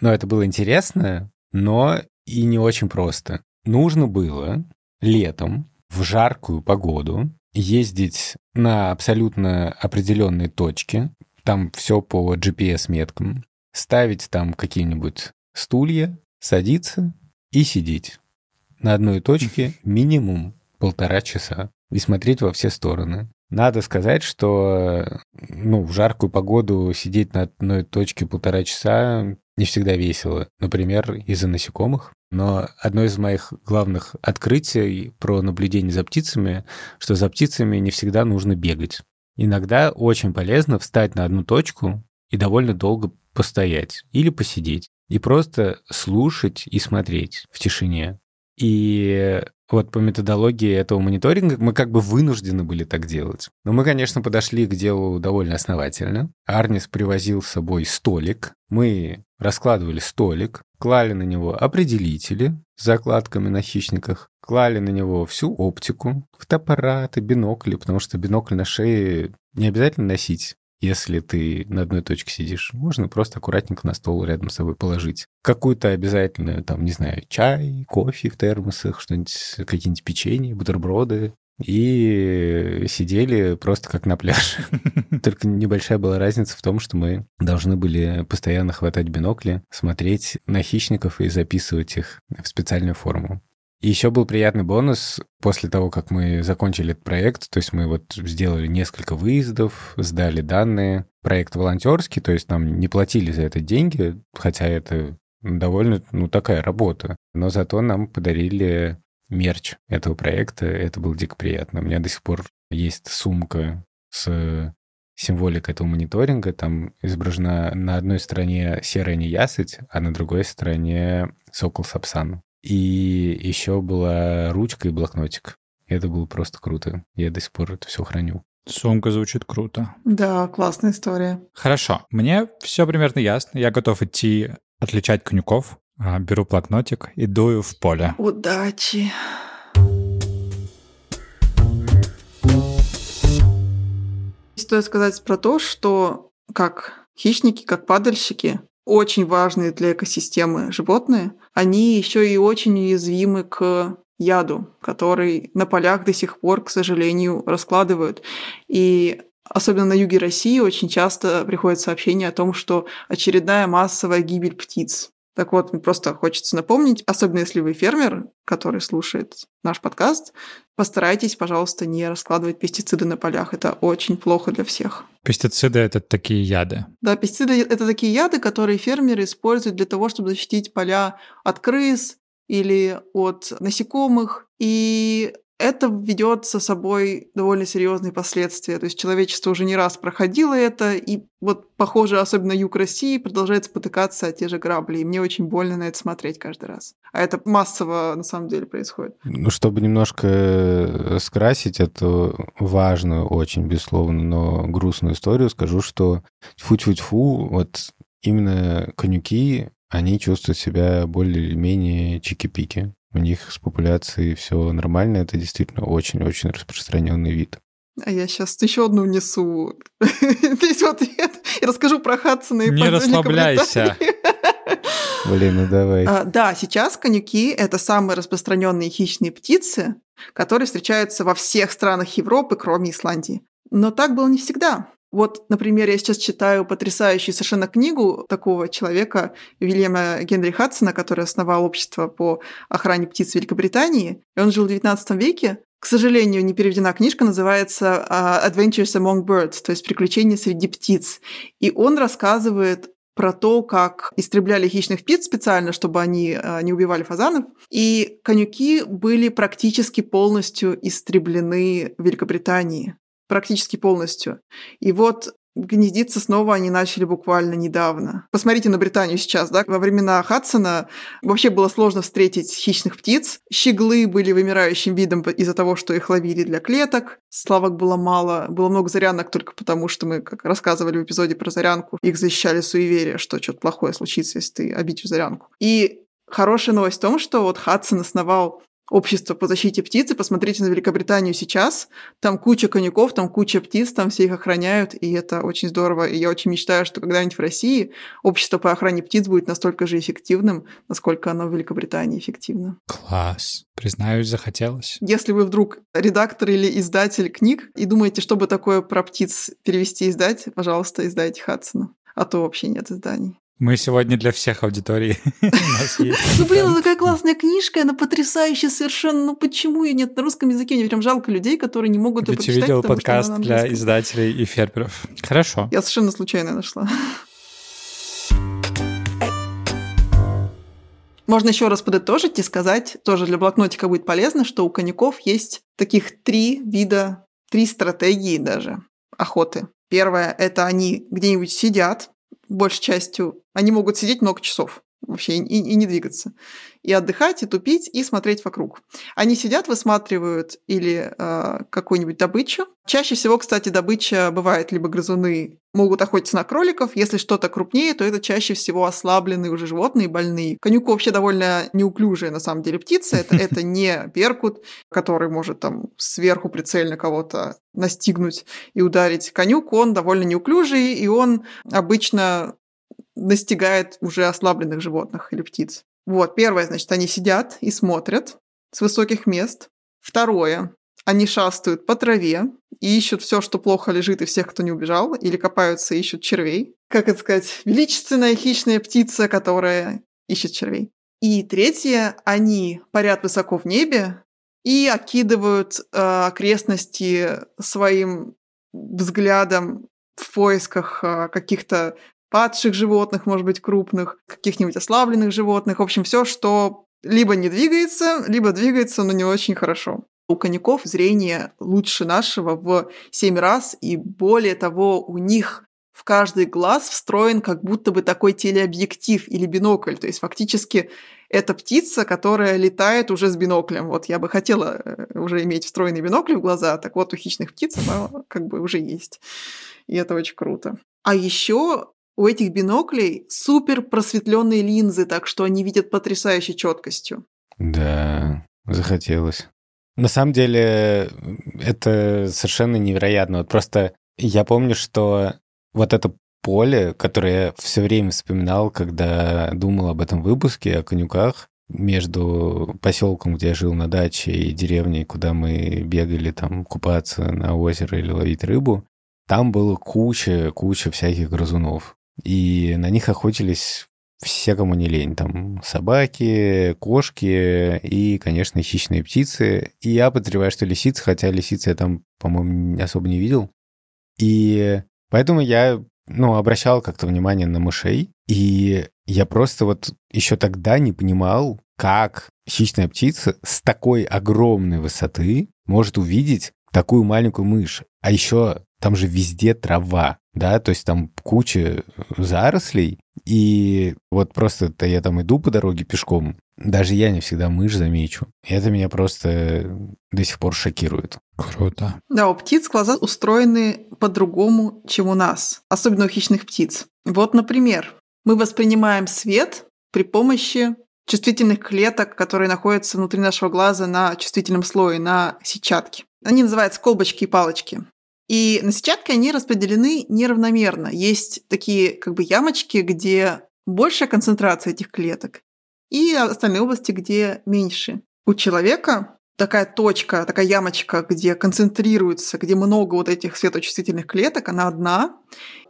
ну, это было интересно, но и не очень просто. Нужно было летом в жаркую погоду ездить на абсолютно определенные точки, там все по GPS-меткам, ставить там какие-нибудь стулья, садиться и сидеть на одной точке минимум полтора часа и смотреть во все стороны. Надо сказать, что ну, в жаркую погоду сидеть на одной точке полтора часа не всегда весело. Например, из-за насекомых. Но одно из моих главных открытий про наблюдение за птицами, что за птицами не всегда нужно бегать. Иногда очень полезно встать на одну точку и довольно долго постоять или посидеть. И просто слушать и смотреть в тишине. И вот по методологии этого мониторинга мы как бы вынуждены были так делать. Но мы, конечно, подошли к делу довольно основательно. Арнис привозил с собой столик. Мы раскладывали столик, клали на него определители с закладками на хищниках, клали на него всю оптику, фотоаппараты, бинокли, потому что бинокль на шее не обязательно носить если ты на одной точке сидишь. Можно просто аккуратненько на стол рядом с собой положить. Какую-то обязательно, там, не знаю, чай, кофе в термосах, что-нибудь, какие-нибудь печенье, бутерброды. И сидели просто как на пляже. Только небольшая была разница в том, что мы должны были постоянно хватать бинокли, смотреть на хищников и записывать их в специальную форму. И еще был приятный бонус после того, как мы закончили этот проект. То есть мы вот сделали несколько выездов, сдали данные. Проект волонтерский, то есть нам не платили за это деньги, хотя это довольно, ну, такая работа. Но зато нам подарили мерч этого проекта. Это было дико приятно. У меня до сих пор есть сумка с символикой этого мониторинга. Там изображена на одной стороне серая неясыть, а на другой стороне сокол Сапсан. И еще была ручка и блокнотик. Это было просто круто. Я до сих пор это все храню. Сумка звучит круто. Да, классная история. Хорошо. Мне все примерно ясно. Я готов идти отличать конюков. А, беру блокнотик и дую в поле. Удачи. Стоит сказать про то, что как хищники, как падальщики, очень важные для экосистемы животные, они еще и очень уязвимы к яду, который на полях до сих пор, к сожалению, раскладывают. И особенно на юге России очень часто приходят сообщения о том, что очередная массовая гибель птиц. Так вот, мне просто хочется напомнить, особенно если вы фермер, который слушает наш подкаст, постарайтесь, пожалуйста, не раскладывать пестициды на полях. Это очень плохо для всех. Пестициды — это такие яды. Да, пестициды — это такие яды, которые фермеры используют для того, чтобы защитить поля от крыс или от насекомых. И это ведет со собой довольно серьезные последствия. То есть человечество уже не раз проходило это, и вот, похоже, особенно юг России продолжает спотыкаться о те же грабли. И мне очень больно на это смотреть каждый раз. А это массово, на самом деле, происходит. Ну, чтобы немножко э, скрасить эту важную, очень, безусловно, но грустную историю, скажу, что фу-фу-фу, вот именно конюки, они чувствуют себя более или менее чики-пики у них с популяцией все нормально, это действительно очень-очень распространенный вид. А я сейчас еще одну несу. Весь ответ. И расскажу про Хадсона и Не расслабляйся. Блин, ну давай. А, да, сейчас конюки — это самые распространенные хищные птицы, которые встречаются во всех странах Европы, кроме Исландии. Но так было не всегда. Вот, например, я сейчас читаю потрясающую совершенно книгу такого человека, Вильяма Генри Хадсона, который основал общество по охране птиц в Великобритании. И он жил в XIX веке. К сожалению, не переведена книжка, называется uh, Adventures Among Birds, то есть «Приключения среди птиц». И он рассказывает про то, как истребляли хищных птиц специально, чтобы они э, не убивали фазанов. И конюки были практически полностью истреблены в Великобритании. Практически полностью. И вот гнездиться снова они начали буквально недавно. Посмотрите на Британию сейчас, да, во времена Хадсона вообще было сложно встретить хищных птиц. Щеглы были вымирающим видом из-за того, что их ловили для клеток. Славок было мало, было много зарянок только потому, что мы, как рассказывали в эпизоде про зарянку, их защищали суеверия, что что-то плохое случится, если ты обидишь зарянку. И Хорошая новость в том, что вот Хадсон основал общество по защите птиц, и посмотрите на Великобританию сейчас. Там куча конюков, там куча птиц, там все их охраняют, и это очень здорово. И я очень мечтаю, что когда-нибудь в России общество по охране птиц будет настолько же эффективным, насколько оно в Великобритании эффективно. Класс. Признаюсь, захотелось. Если вы вдруг редактор или издатель книг и думаете, чтобы такое про птиц перевести и издать, пожалуйста, издайте Хадсона. А то вообще нет изданий. Мы сегодня для всех аудиторий. Ну, блин, она такая классная книжка, она потрясающая совершенно. Ну, почему ее нет на русском языке? Мне прям жалко людей, которые не могут ее прочитать. Ты видел подкаст для издателей и фермеров. Хорошо. Я совершенно случайно нашла. Можно еще раз подытожить и сказать, тоже для блокнотика будет полезно, что у коньяков есть таких три вида, три стратегии даже охоты. Первое – это они где-нибудь сидят, большей частью, они могут сидеть много часов вообще и, и не двигаться. И отдыхать, и тупить, и смотреть вокруг. Они сидят, высматривают или э, какую-нибудь добычу. Чаще всего, кстати, добыча бывает либо грызуны могут охотиться на кроликов. Если что-то крупнее, то это чаще всего ослабленные уже животные, больные. Конюк вообще довольно неуклюжая, на самом деле, птица. Это, это не перкут, который может там сверху прицельно кого-то настигнуть и ударить. Конюк, он довольно неуклюжий, и он обычно настигает уже ослабленных животных или птиц. Вот, первое, значит, они сидят и смотрят с высоких мест. Второе, они шастают по траве и ищут все, что плохо лежит, и всех, кто не убежал, или копаются и ищут червей. Как это сказать? Величественная хищная птица, которая ищет червей. И третье, они парят высоко в небе и окидывают э, окрестности своим взглядом в поисках э, каких-то падших животных, может быть, крупных, каких-нибудь ослабленных животных. В общем, все, что либо не двигается, либо двигается, но не очень хорошо. У коньяков зрение лучше нашего в 7 раз, и более того, у них в каждый глаз встроен как будто бы такой телеобъектив или бинокль. То есть фактически это птица, которая летает уже с биноклем. Вот я бы хотела э, уже иметь встроенный бинокль в глаза, так вот у хищных птиц оно как бы уже есть. И это очень круто. А еще у этих биноклей супер просветленные линзы, так что они видят потрясающей четкостью. Да, захотелось. На самом деле, это совершенно невероятно. Вот просто я помню, что вот это поле, которое я все время вспоминал, когда думал об этом выпуске, о конюках, между поселком, где я жил на даче, и деревней, куда мы бегали там купаться на озеро или ловить рыбу, там было куча, куча всяких грызунов. И на них охотились все, кому не лень. Там собаки, кошки и, конечно, хищные птицы. И я подозреваю, что лисицы, хотя лисицы я там, по-моему, особо не видел. И поэтому я, ну, обращал как-то внимание на мышей. И я просто вот еще тогда не понимал, как хищная птица с такой огромной высоты может увидеть такую маленькую мышь. А еще там же везде трава, да, то есть там куча зарослей, и вот просто-то я там иду по дороге пешком, даже я не всегда мышь замечу. И это меня просто до сих пор шокирует. Круто. Да, у птиц глаза устроены по-другому, чем у нас, особенно у хищных птиц. Вот, например, мы воспринимаем свет при помощи чувствительных клеток, которые находятся внутри нашего глаза на чувствительном слое, на сетчатке. Они называются колбочки и палочки. И на сетчатке они распределены неравномерно. Есть такие как бы ямочки, где большая концентрация этих клеток, и остальные области, где меньше. У человека такая точка, такая ямочка, где концентрируется, где много вот этих светочувствительных клеток, она одна,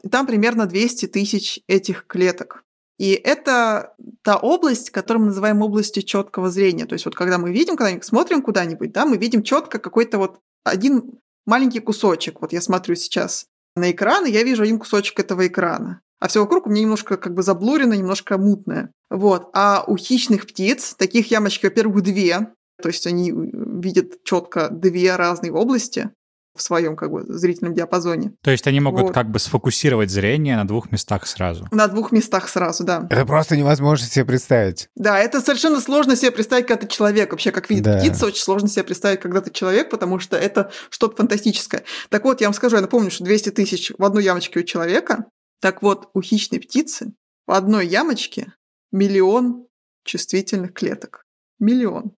и там примерно 200 тысяч этих клеток. И это та область, которую мы называем областью четкого зрения. То есть вот когда мы видим, когда мы смотрим куда-нибудь, да, мы видим четко какой-то вот один маленький кусочек. Вот я смотрю сейчас на экран, и я вижу один кусочек этого экрана. а все вокруг у меня немножко как бы заблурено, немножко мутное. Вот. А у хищных птиц таких ямочек, во-первых, две, то есть они видят четко две разные области в своем как бы зрительном диапазоне. То есть они могут Вот. как бы сфокусировать зрение на двух местах сразу. На двух местах сразу, да. Это просто невозможно себе представить. Да, это совершенно сложно себе представить, когда ты человек. Вообще, как видит Да. птица, очень сложно себе представить, когда ты человек, потому что это что-то фантастическое. Так вот, я вам скажу, я напомню, что 200 тысяч в одной ямочке у человека. Так вот, у хищной птицы в одной ямочке миллион чувствительных клеток. Миллион.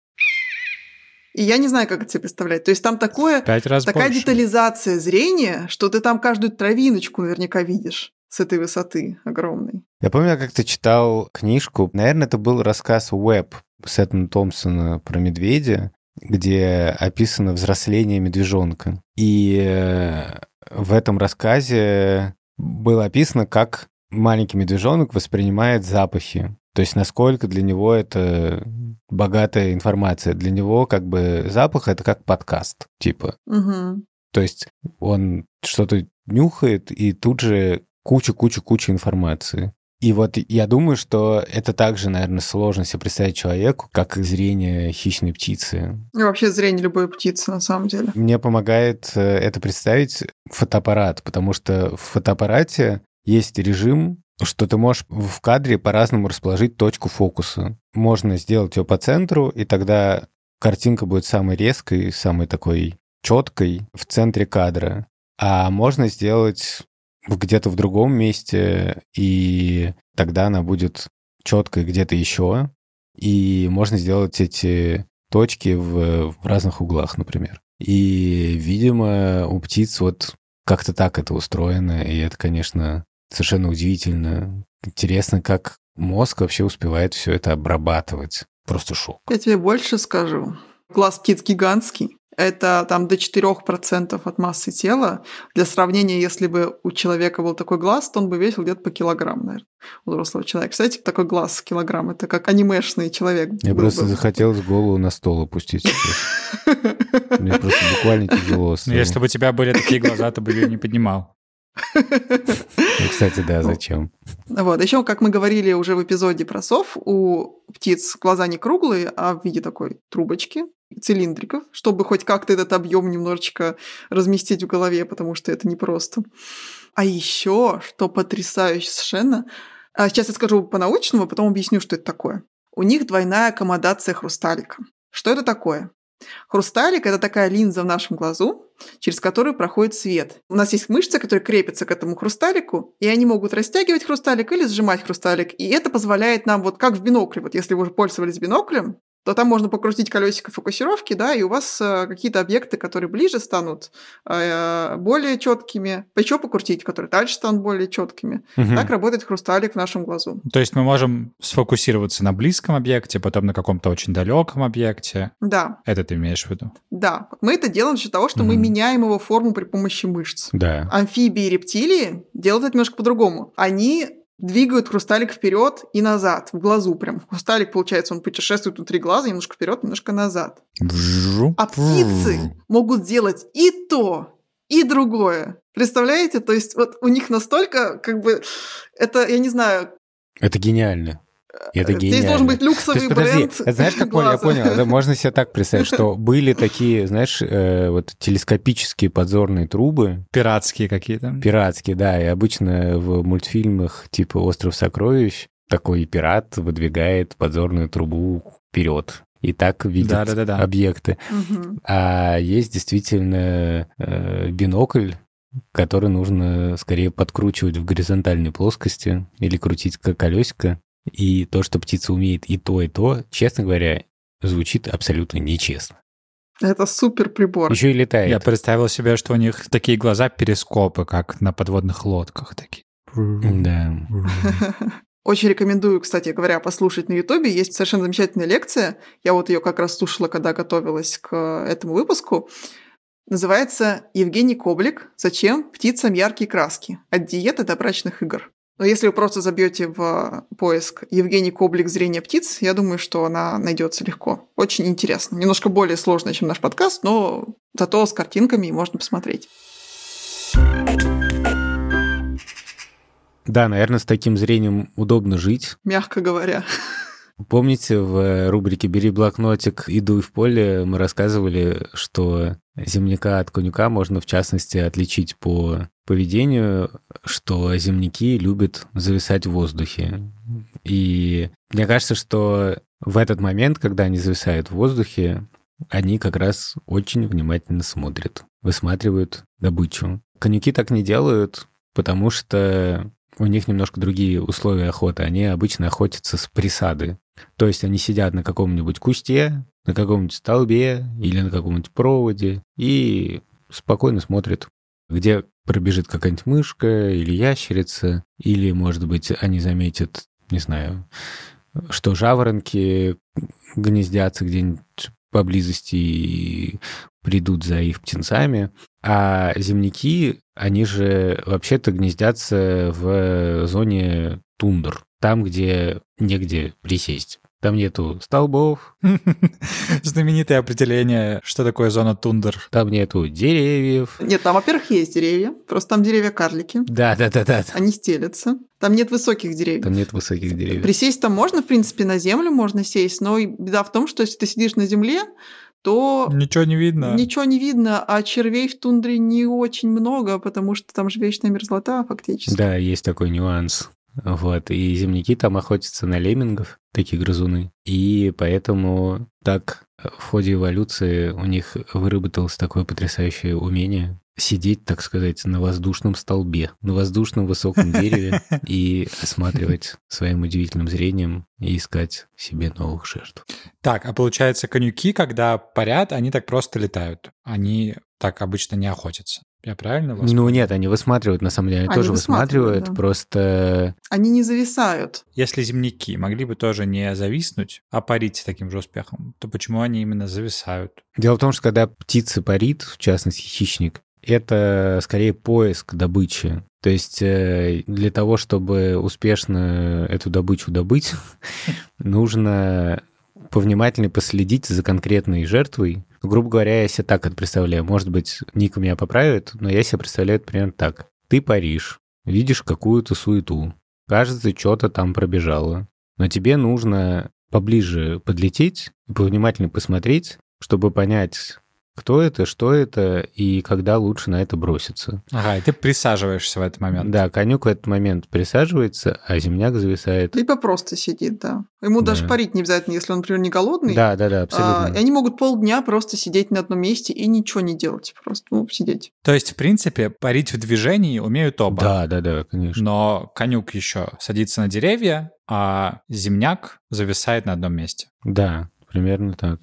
И я не знаю, как это себе представлять. То есть там такое, Пять раз такая больше. детализация зрения, что ты там каждую травиночку наверняка видишь с этой высоты огромной. Я помню, я как-то читал книжку, наверное, это был рассказ Уэб Сеттона Томпсона про медведя, где описано взросление медвежонка. И э, в этом рассказе было описано, как маленький медвежонок воспринимает запахи. То есть насколько для него это богатая информация. Для него как бы запах — это как подкаст, типа. Мгм. То есть он что-то нюхает, и тут же куча-куча-куча информации. И вот я думаю, что это также, наверное, сложно себе представить человеку, как зрение хищной птицы. И вообще зрение любой птицы, на самом деле. Мне помогает э, это представить фотоаппарат, потому что в фотоаппарате есть режим, что ты можешь в кадре по-разному расположить точку фокуса. Можно сделать ее по центру, и тогда картинка будет самой резкой, самой такой четкой в центре кадра. А можно сделать где-то в другом месте, и тогда она будет четкой где-то еще. И можно сделать эти точки в, в разных углах, например. И, видимо, у птиц вот как-то так это устроено, и это, конечно, совершенно удивительно. Интересно, как мозг вообще успевает все это обрабатывать. Просто шок. Я тебе больше скажу. Глаз птиц гигантский. Это там до 4% от массы тела. Для сравнения, если бы у человека был такой глаз, то он бы весил где-то по килограмм, наверное, у взрослого человека. Кстати, такой глаз килограмм, это как анимешный человек. Мне был просто бы. захотелось голову на стол опустить. Мне просто буквально тяжело Ну, если бы у тебя были такие глаза, ты бы ее не поднимал. Ну, кстати, да, зачем? Вот. Еще, как мы говорили уже в эпизоде про сов, у птиц глаза не круглые, а в виде такой трубочки, цилиндриков, чтобы хоть как-то этот объем немножечко разместить в голове, потому что это непросто. А еще, что потрясающе совершенно, а сейчас я скажу по-научному, а потом объясню, что это такое. У них двойная аккомодация хрусталика. Что это такое? Хрусталик – это такая линза в нашем глазу, через которую проходит свет. У нас есть мышцы, которые крепятся к этому хрусталику, и они могут растягивать хрусталик или сжимать хрусталик. И это позволяет нам, вот как в бинокле, вот если вы уже пользовались биноклем, то там можно покрутить колесико фокусировки, да, и у вас э, какие-то объекты, которые ближе станут э, более четкими, еще покрутить, которые дальше станут более четкими. Мгм. Так работает хрусталик в нашем глазу. То есть мы можем сфокусироваться на близком объекте, потом на каком-то очень далеком объекте. Да, Это ты имеешь в виду? да. Мы это делаем за счет того, что мы Мгм. меняем его форму при помощи мышц. Да. Амфибии и рептилии делают это немножко по-другому. Они двигают хрусталик вперед и назад, в глазу прям. Хрусталик, получается, он путешествует внутри глаза, немножко вперед, немножко назад. А птицы могут сделать и то, и другое. Представляете? То есть вот у них настолько, как бы, это, я не знаю, Это гениально. И это э, здесь гениально. должен быть То люксовый есть, подожди, бренд это знаешь, как понял, я понял, это можно себе так представить, что были такие, знаешь, э, вот телескопические подзорные трубы, Пиратские какие-то. пиратские, да, и обычно в мультфильмах типа «Остров сокровищ» такой пират выдвигает подзорную трубу вперед. И так видит Да-да-да-да. объекты. Мгм. А есть действительно э, бинокль, который нужно скорее подкручивать в горизонтальной плоскости или крутить как колесико. И то, что птица умеет и то, и то, честно говоря, звучит абсолютно нечестно. Это супер прибор. Еще и летает. Я представил себе, что у них такие глаза перископы, как на подводных лодках такие. Да. Очень рекомендую, кстати говоря, послушать на Ютубе. Есть совершенно замечательная лекция. Я вот ее как раз слушала, когда готовилась к этому выпуску. Называется «Евгений Коблик. Зачем птицам яркие краски? От диеты до брачных игр». Но если вы просто забьете в поиск «Евгений Коблик. Зрение птиц», я думаю, что она найдется легко. Очень интересно. Немножко более сложно, чем наш подкаст, но зато с Э, картинками можно посмотреть. Да, наверное, с таким зрением удобно жить. Мягко говоря. Помните, в рубрике «Бери блокнотик, иду в поле» мы рассказывали, что земляка от конюка можно, в частности, отличить по поведению, что земляки любят зависать в воздухе. И мне кажется, что в этот момент, когда они зависают в воздухе, они как раз очень внимательно смотрят, высматривают добычу. Конюки так не делают, потому что у них немножко другие условия охоты. Они обычно охотятся с присады. То есть они сидят на каком-нибудь кусте, на каком-нибудь столбе или на каком-нибудь проводе и спокойно смотрят, где пробежит какая-нибудь мышка или ящерица, или, может быть, они заметят, не знаю, что жаворонки гнездятся где-нибудь поблизости и придут за их птенцами. А земляки, они же вообще-то гнездятся в зоне тундр, там, где негде присесть. Там нету столбов. Знаменитое определение, что такое зона тундр. Там нету деревьев. Нет, там, во-первых, есть деревья. Просто там деревья-карлики. Да, да, да, да. Они стелятся. Там нет высоких деревьев. Там нет высоких деревьев. Присесть там можно, в принципе, на землю можно сесть, но беда в том, что если ты сидишь на земле, то ничего не видно. Ничего не видно, а червей в тундре не очень много, потому что там же вечная мерзлота фактически. Да, есть такой нюанс. Вот, и земляки там охотятся на леммингов, такие грызуны. И поэтому так в ходе эволюции у них выработалось такое потрясающее умение сидеть, так сказать, на воздушном столбе, на воздушном высоком дереве и осматривать своим удивительным зрением и искать себе новых жертв. Так, а получается, конюки, когда парят, они так просто летают. Они так обычно не охотятся. Я правильно вас Ну нет, они высматривают, на самом деле, они, Они тоже высматривают, высматривают, да. просто... Они не зависают. Если земляки могли бы тоже не зависнуть, а парить с таким же успехом, то почему они именно зависают? Дело в том, что когда птица парит, в частности хищник, это скорее поиск добычи. То есть э, для того, чтобы успешно эту добычу добыть, нужно повнимательнее последить за конкретной жертвой. Грубо говоря, я себе так это представляю. Может быть, Ник меня поправит, но я себе представляю это примерно так. Ты паришь, видишь какую-то суету. Кажется, что-то там пробежало. Но тебе нужно поближе подлететь и повнимательнее посмотреть, чтобы понять, кто это, что это и когда лучше на это броситься. Ага, и ты присаживаешься в этот момент. Да, конюк в этот момент присаживается, а земляк зависает. Либо просто сидит, да. Ему Да. даже парить не обязательно, если он, например, не голодный. Да, да, да, А, абсолютно. и они могут полдня просто сидеть на одном месте и ничего не делать. Просто ну, сидеть. То есть, в принципе, парить в движении умеют оба. Да, да, да, конечно. Но конюк еще садится на деревья, а земняк зависает на одном месте. Да, примерно так.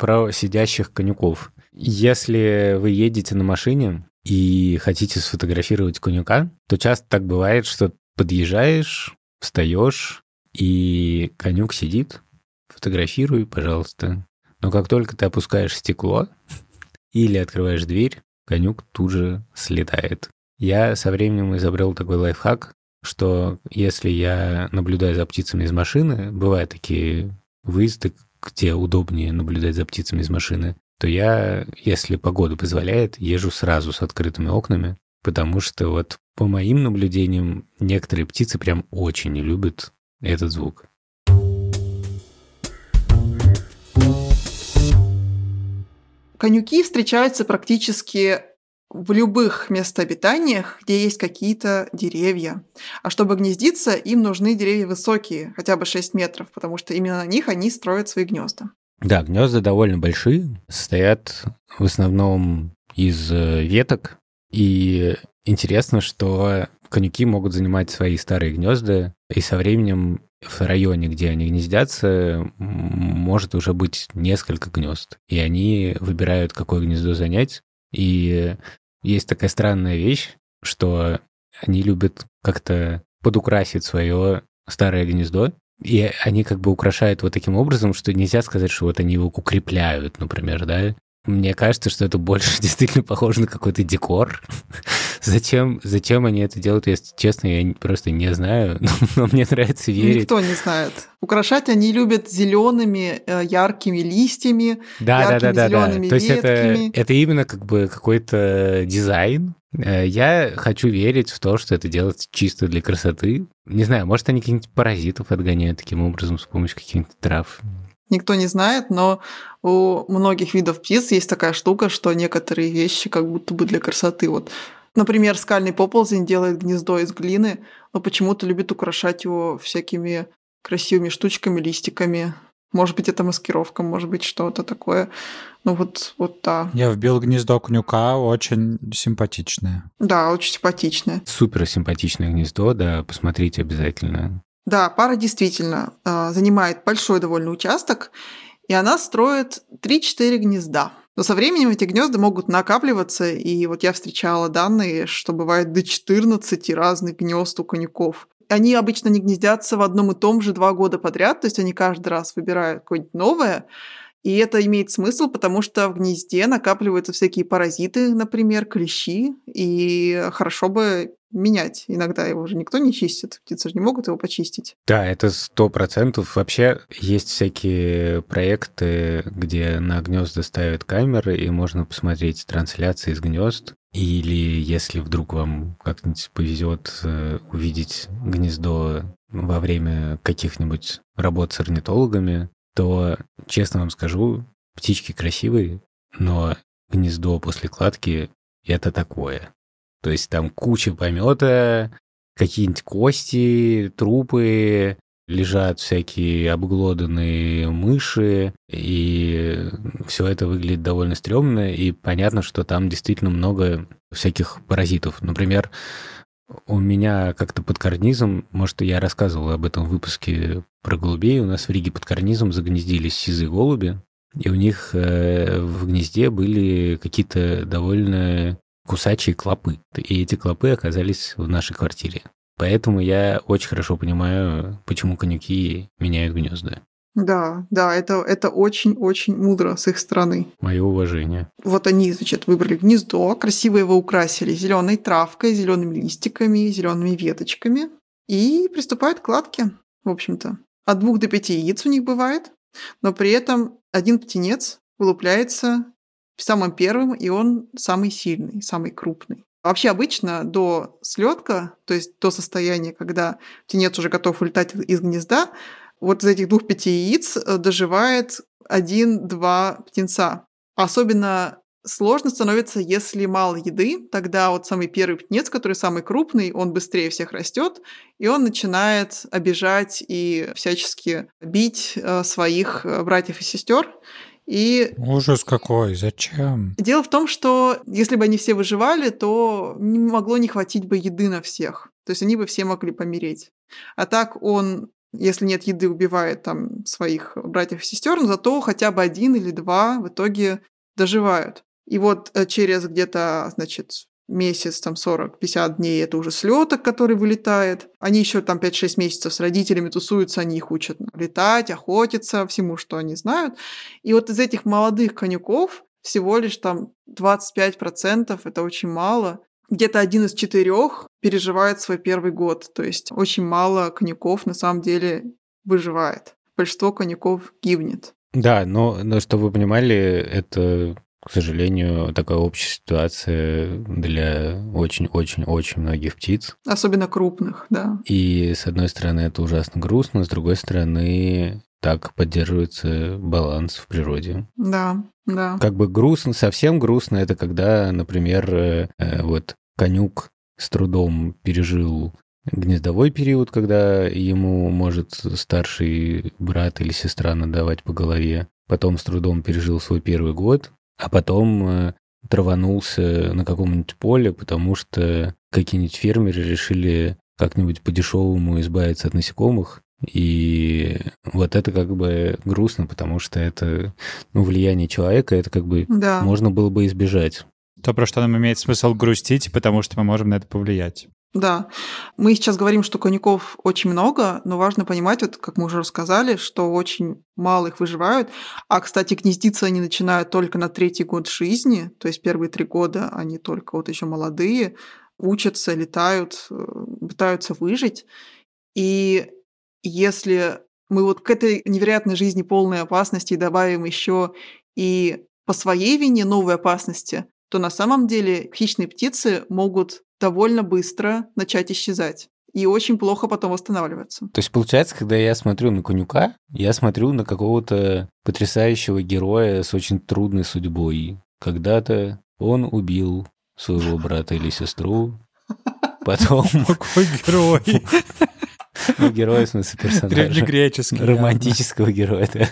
Про сидящих конюков. Если вы едете на машине и хотите сфотографировать конюка, то часто так бывает, что подъезжаешь, встаешь, и конюк сидит. Фотографируй, пожалуйста. Но как только ты опускаешь стекло или открываешь дверь, конюк тут же слетает. Я со временем изобрел такой лайфхак, что если я наблюдаю за птицами из машины, бывают такие выезды, где удобнее наблюдать за птицами из машины, то я, если погода позволяет, езжу сразу с открытыми окнами, потому что вот по моим наблюдениям некоторые птицы прям очень любят этот звук. Конюки встречаются практически в любых местообитаниях, где есть какие-то деревья. А чтобы гнездиться, им нужны деревья высокие, хотя бы 6 метров, потому что именно на них они строят свои гнезда. Да, гнезда довольно большие, состоят в основном из э, веток. И интересно, что конюки могут занимать свои старые гнезда, и со временем в районе, где они гнездятся, может уже быть несколько гнезд. И они выбирают, какое гнездо занять. И есть такая странная вещь, что они любят как-то подукрасить свое старое гнездо, и они как бы украшают вот таким образом, что нельзя сказать, что вот они его укрепляют, например, да. Мне кажется, что это больше действительно похоже на какой-то декор Зачем, зачем они это делают, если честно, я просто не знаю, но мне нравится верить. Никто не знает. Украшать они любят зелеными э, яркими листьями, да, яркими да, да, да, зелеными да. То есть это, ветками. это именно как бы какой-то дизайн. Э, Я хочу верить в то, что это делается чисто для красоты. Не знаю, может, они каких-нибудь паразитов отгоняют таким образом с помощью каких-нибудь трав. Никто не знает, но у многих видов птиц есть такая штука, что некоторые вещи как будто бы для красоты. Вот, например, скальный поползень делает гнездо из глины, но почему-то любит украшать его всякими красивыми штучками, листиками. Может быть, это маскировка, может быть, что-то такое. Ну вот, вот да. Я вбил гнездо конюка, очень симпатичное. Да, очень симпатичное. Супер симпатичное гнездо, да, посмотрите обязательно. Да, пара действительно э, занимает большой довольно участок, и она строит 3-4 гнезда. Но со временем эти гнезда могут накапливаться, и вот я встречала данные, что бывает до 14 разных гнезд у конюков. Они обычно не гнездятся в одном и том же два года подряд, то есть они каждый раз выбирают какое-нибудь новое, и это имеет смысл, потому что в гнезде накапливаются всякие паразиты, например, клещи, и хорошо бы менять. Иногда его уже никто не чистит, птицы же не могут его почистить. Да, это сто процентов. Вообще есть всякие проекты, где на гнезда ставят камеры, и можно посмотреть трансляции из гнезд. Или если вдруг вам как-нибудь повезет э, увидеть гнездо во время каких-нибудь работ с орнитологами, то, честно вам скажу, птички красивые, но гнездо после кладки — это такое. То есть там куча помета, какие-нибудь кости, трупы, лежат всякие обглоданные мыши, и все это выглядит довольно стрёмно, и понятно, что там действительно много всяких паразитов. Например, у меня как-то под карнизом, может, я рассказывал об этом в выпуске про голубей, у нас в Риге под карнизом загнездились сизые голуби, и у них э, в гнезде были какие-то довольно кусачие клопы. И эти клопы оказались в нашей квартире. Поэтому я очень хорошо понимаю, почему конюки меняют гнезда. Да, да, это, это очень-очень мудро с их стороны. Мое уважение. Вот они, значит, выбрали гнездо, красиво его украсили зеленой травкой, зелеными листиками, зелеными веточками и приступают к кладке, в общем-то. От двух до пяти яиц у них бывает, но при этом один птенец вылупляется самым первым, и он самый сильный, самый крупный. Вообще обычно до слетка, то есть до состояния, когда птенец уже готов улетать из гнезда, вот из этих двух-пяти яиц э, доживает один-два птенца. Особенно сложно становится, если мало еды, тогда вот самый первый птенец, который самый крупный, он быстрее всех растет, и он начинает обижать и всячески бить э, своих э, братьев и сестер. И Ужас какой, зачем? Дело в том, что если бы они все выживали, то не могло не хватить бы еды на всех. То есть они бы все могли помереть. А так он, если нет еды, убивает там своих братьев и сестер, но зато хотя бы один или два в итоге доживают. И вот э, через где-то, значит, месяц, там 40-50 дней, это уже слеток, который вылетает. Они еще там 5-6 месяцев с родителями тусуются, они их учат летать, охотиться, всему, что они знают. И вот из этих молодых конюков всего лишь там 25%, это очень мало, где-то один из четырех переживает свой первый год. То есть очень мало конюков на самом деле выживает. Большинство конюков гибнет. Да, но, но чтобы вы понимали, это к сожалению, такая общая ситуация для очень-очень-очень многих птиц. Особенно крупных, да. И, с одной стороны, это ужасно грустно, с другой стороны, так поддерживается баланс в природе. Да, да. Как бы грустно, совсем грустно, это когда, например, э, вот конюк с трудом пережил гнездовой период, когда ему может старший брат или сестра надавать по голове. Потом с трудом пережил свой первый год, а потом э, траванулся на каком-нибудь поле, потому что какие-нибудь фермеры решили как-нибудь по-дешевому избавиться от насекомых. И вот это как бы грустно, потому что это ну, влияние человека, это как бы Да. можно было бы избежать. То, про что нам имеет смысл грустить, потому что мы можем на это повлиять. Да. Мы сейчас говорим, что конюков очень много, но важно понимать, вот, как мы уже рассказали, что очень мало их выживают. А, кстати, гнездиться они начинают только на третий год жизни, то есть первые три года они только вот еще молодые, учатся, летают, э, пытаются выжить. И если мы вот к этой невероятной жизни полной опасности добавим еще и по своей вине новые опасности, то на самом деле хищные птицы могут довольно быстро начать исчезать и очень плохо потом восстанавливаться. То есть, получается, когда я смотрю на конюка, я смотрю на какого-то потрясающего героя с очень трудной судьбой. Когда-то он убил своего брата или сестру, потом... Какой герой? Ну, герой, в смысле, персонажа. Древнегреческий. Романтического героя, да.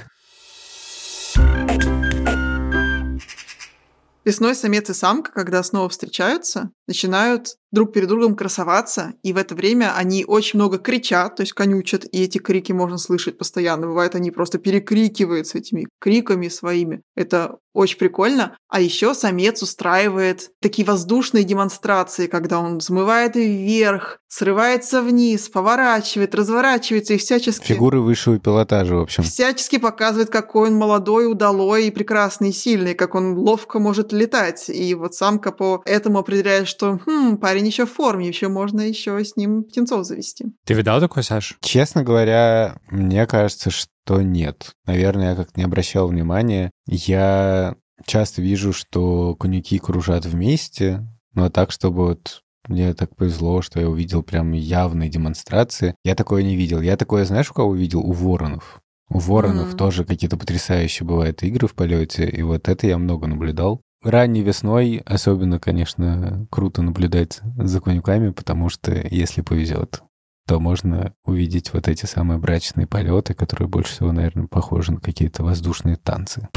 Весной самец и самка, когда снова встречаются, начинают друг перед другом красоваться, и в это время они очень много кричат, то есть конючат, и эти крики можно слышать постоянно. Бывает, они просто перекрикиваются этими криками своими. Это очень прикольно. А еще самец устраивает такие воздушные демонстрации, когда он взмывает вверх, срывается вниз, поворачивает, разворачивается и всячески... Фигуры высшего пилотажа, в общем. Всячески показывает, какой он молодой, удалой и прекрасный, и сильный, как он ловко может летать. И вот самка по этому определяет, что хм, парень еще в форме, еще можно еще с ним птенцов завести. Ты видал такой, Саш? Честно говоря, мне кажется, что нет. Наверное, я как-то не обращал внимания. Я часто вижу, что конюки кружат вместе, но так, чтобы вот мне так повезло, что я увидел прям явные демонстрации. Я такое не видел. Я такое, знаешь, у кого увидел? У воронов. У воронов Мгм. тоже какие-то потрясающие бывают игры в полете, и вот это я много наблюдал. Ранней весной особенно, конечно, круто наблюдать за конюками, потому что если повезет, то можно увидеть вот эти самые брачные полеты, которые больше всего, наверное, похожи на какие-то воздушные танцы.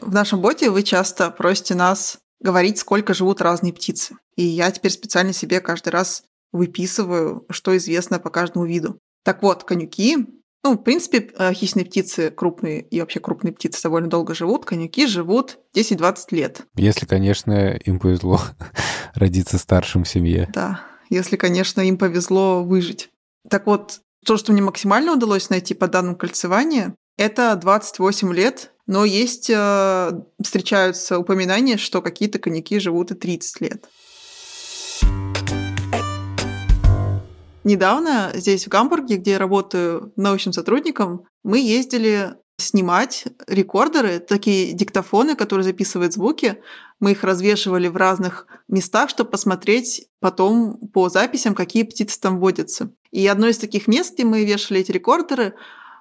В нашем боте вы часто просите нас говорить, сколько живут разные птицы. И я теперь специально себе каждый раз выписываю, что известно по каждому виду. Так вот, конюки, ну, в принципе, э, хищные птицы крупные и вообще крупные птицы довольно долго живут. Конюки живут 10-20 лет. Если, конечно, им повезло родиться старшим в семье. Да, если, конечно, им повезло выжить. Так вот, то, что мне максимально удалось найти по данным кольцевания, это 28 лет, но есть, э, встречаются упоминания, что какие-то коньяки живут и 30 лет. Недавно здесь, в Гамбурге, где я работаю научным сотрудником, мы ездили снимать рекордеры, такие диктофоны, которые записывают звуки. Мы их развешивали в разных местах, чтобы посмотреть потом по записям, какие птицы там водятся. И одно из таких мест, где мы вешали эти рекордеры,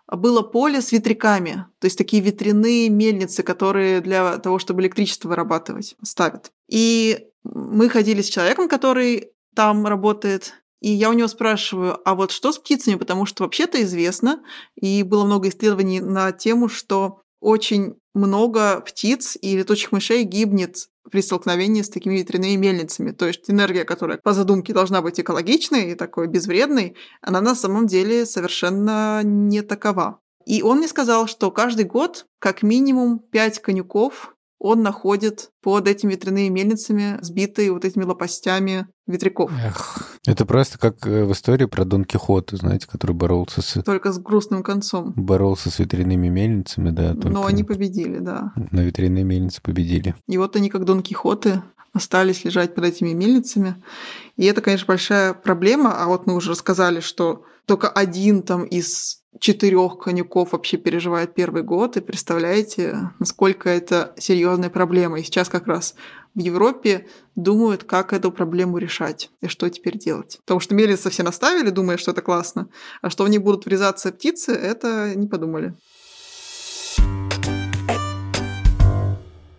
было поле с ветряками, то есть такие ветряные мельницы, которые для того, чтобы электричество вырабатывать, ставят. И мы ходили с человеком, который там работает, и я у него спрашиваю, а вот что с птицами? Потому что вообще-то известно, и было много исследований на тему, что очень много птиц и летучих мышей гибнет при столкновении с такими ветряными мельницами. То есть энергия, которая по задумке должна быть экологичной и такой безвредной, она на самом деле совершенно не такова. И он мне сказал, что каждый год как минимум 5 конюков он находит под этими ветряными мельницами, сбитые вот этими лопастями ветряков. Эх, Это просто как э, в истории про Дон Кихота, знаете, который боролся с, Только с грустным концом. боролся с ветряными мельницами, да, только Но они победили, да. но ветряные мельницы победили. И вот они, как Дон Кихоты, остались лежать под этими мельницами. И это, конечно, большая проблема. А вот мы уже рассказали, что только один там из четырех конюков вообще переживает первый год. И представляете, насколько это серьезная проблема. И сейчас как раз в Европе думают, как эту проблему решать и что теперь делать. Потому что мельницы все наставили, думая, что это классно, а что в них будут врезаться птицы, это не подумали.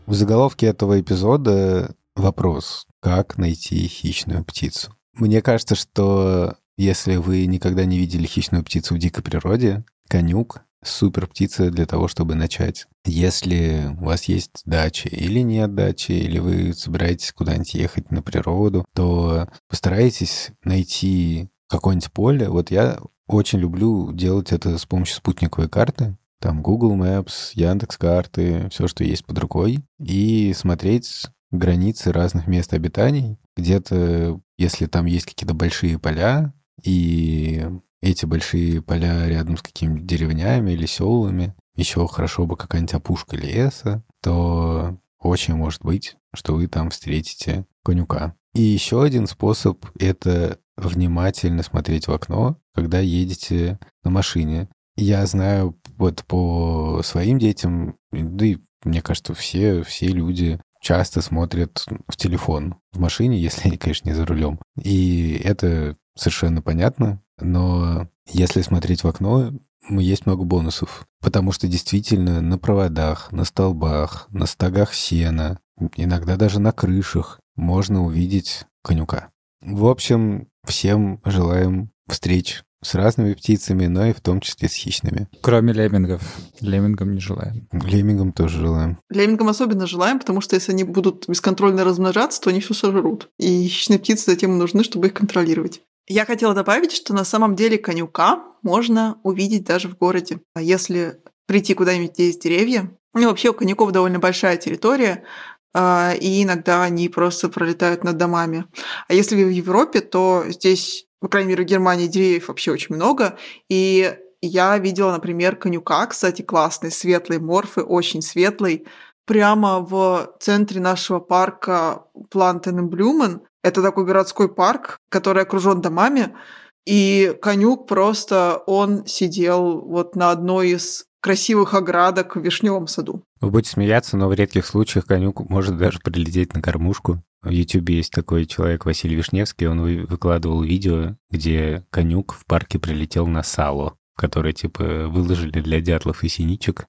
В заголовке этого эпизода вопрос, как найти хищную птицу. Мне кажется, что если вы никогда не видели хищную птицу в дикой природе, конюк — супер птица для того, чтобы начать. Если у вас есть дача или нет дачи, или вы собираетесь куда-нибудь ехать на природу, то постарайтесь найти какое-нибудь поле. Вот я очень люблю делать это с помощью спутниковой карты. Там Google Maps, Яндекс карты, все, что есть под рукой, и смотреть границы разных мест обитаний. Где-то, если там есть какие-то большие поля, и эти большие поля рядом с какими-то деревнями или селами, еще хорошо бы какая-нибудь опушка леса, то очень может быть, что вы там встретите конюка. И еще один способ — это внимательно смотреть в окно, когда едете на машине. Я знаю вот по своим детям, да и мне кажется, все, все люди часто смотрят в телефон в машине, если они, конечно, не за рулем. И это совершенно понятно, но если смотреть в окно, есть много бонусов, потому что действительно на проводах, на столбах, на стогах сена, иногда даже на крышах можно увидеть конюка. В общем, всем желаем встреч с разными птицами, но и в том числе с хищными. Кроме леммингов. Леммингам не желаем. Леммингам тоже желаем. Леммингам особенно желаем, потому что если они будут бесконтрольно размножаться, то они все сожрут. И хищные птицы затем нужны, чтобы их контролировать. Я хотела добавить, что на самом деле конюка можно увидеть даже в городе. А если прийти куда-нибудь, где есть деревья, ну, вообще у конюков довольно большая территория, а, и иногда они просто пролетают над домами. А если вы в Европе, то здесь, по крайней мере, в Германии деревьев вообще очень много, и я видела, например, конюка, кстати, классный, светлый, морфы, очень светлый, прямо в центре нашего парка Плантенблюмен. Это такой городской парк, который окружен домами, и конюк просто, он сидел вот на одной из красивых оградок в вишневом саду. Вы будете смеяться, но в редких случаях конюк может даже прилететь на кормушку. В Ютубе есть такой человек Василий Вишневский, он выкладывал видео, где конюк в парке прилетел на сало, которое типа выложили для дятлов и синичек.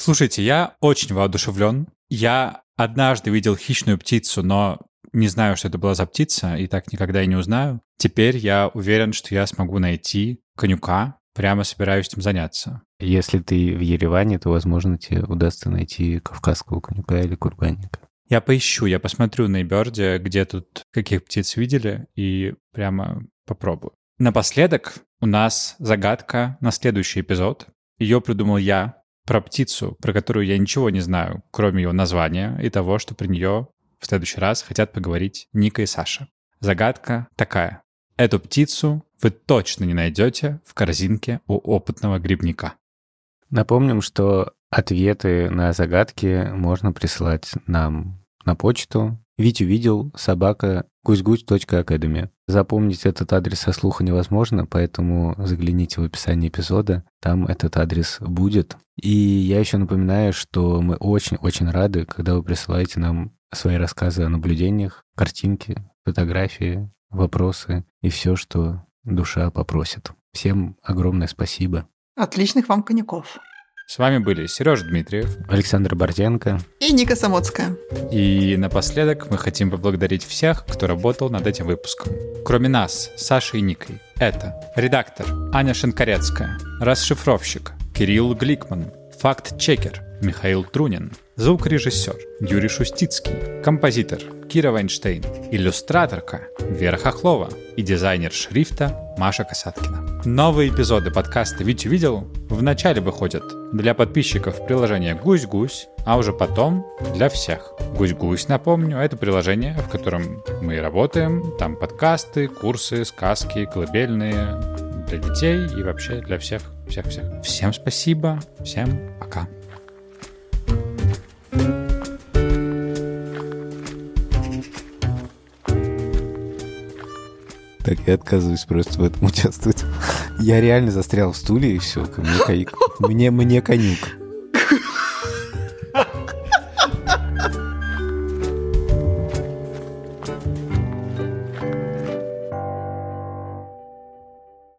Слушайте, я очень воодушевлен. Я однажды видел хищную птицу, но не знаю, что это была за птица, и так никогда и не узнаю. Теперь я уверен, что я смогу найти конюка, прямо собираюсь этим заняться. Если ты в Ереване, то, возможно, тебе удастся найти кавказского конюка или курганника. Я поищу, я посмотрю на Эйберде, где тут каких птиц видели, и прямо попробую. Напоследок у нас загадка на следующий эпизод. Ее придумал я про птицу, про которую я ничего не знаю, кроме ее названия и того, что при нее в следующий раз хотят поговорить Ника и Саша. Загадка такая. Эту птицу вы точно не найдете в корзинке у опытного грибника. Напомним, что ответы на загадки можно присылать нам на почту. Ведь увидел собака гусь-гусь.академи. Запомнить этот адрес со слуха невозможно, поэтому загляните в описание эпизода, там этот адрес будет. И я еще напоминаю, что мы очень-очень рады, когда вы присылаете нам свои рассказы о наблюдениях, картинки, фотографии, вопросы и все, что душа попросит. Всем огромное спасибо. Отличных вам коньяков. С вами были Сережа Дмитриев, Александр Борзенко и Ника Самоцкая. И напоследок мы хотим поблагодарить всех, кто работал над этим выпуском. Кроме нас, Сашей и Никой. Это редактор Аня Шинкарецкая, расшифровщик Кирилл Гликман, факт-чекер Михаил Трунин, звукорежиссер Юрий Шустицкий, композитор Кира Вайнштейн, иллюстраторка Вера Хохлова и дизайнер шрифта Маша Касаткина. Новые эпизоды подкаста «Вить увидел» вначале выходят для подписчиков приложения «Гусь-гусь», а уже потом для всех. «Гусь-гусь», напомню, это приложение, в котором мы работаем. Там подкасты, курсы, сказки, колыбельные для детей и вообще для всех, всех-всех. Всем спасибо, всем пока. Так, я отказываюсь просто в этом участвовать. Я реально застрял в стуле, и все. Мне, мне, мне конюк.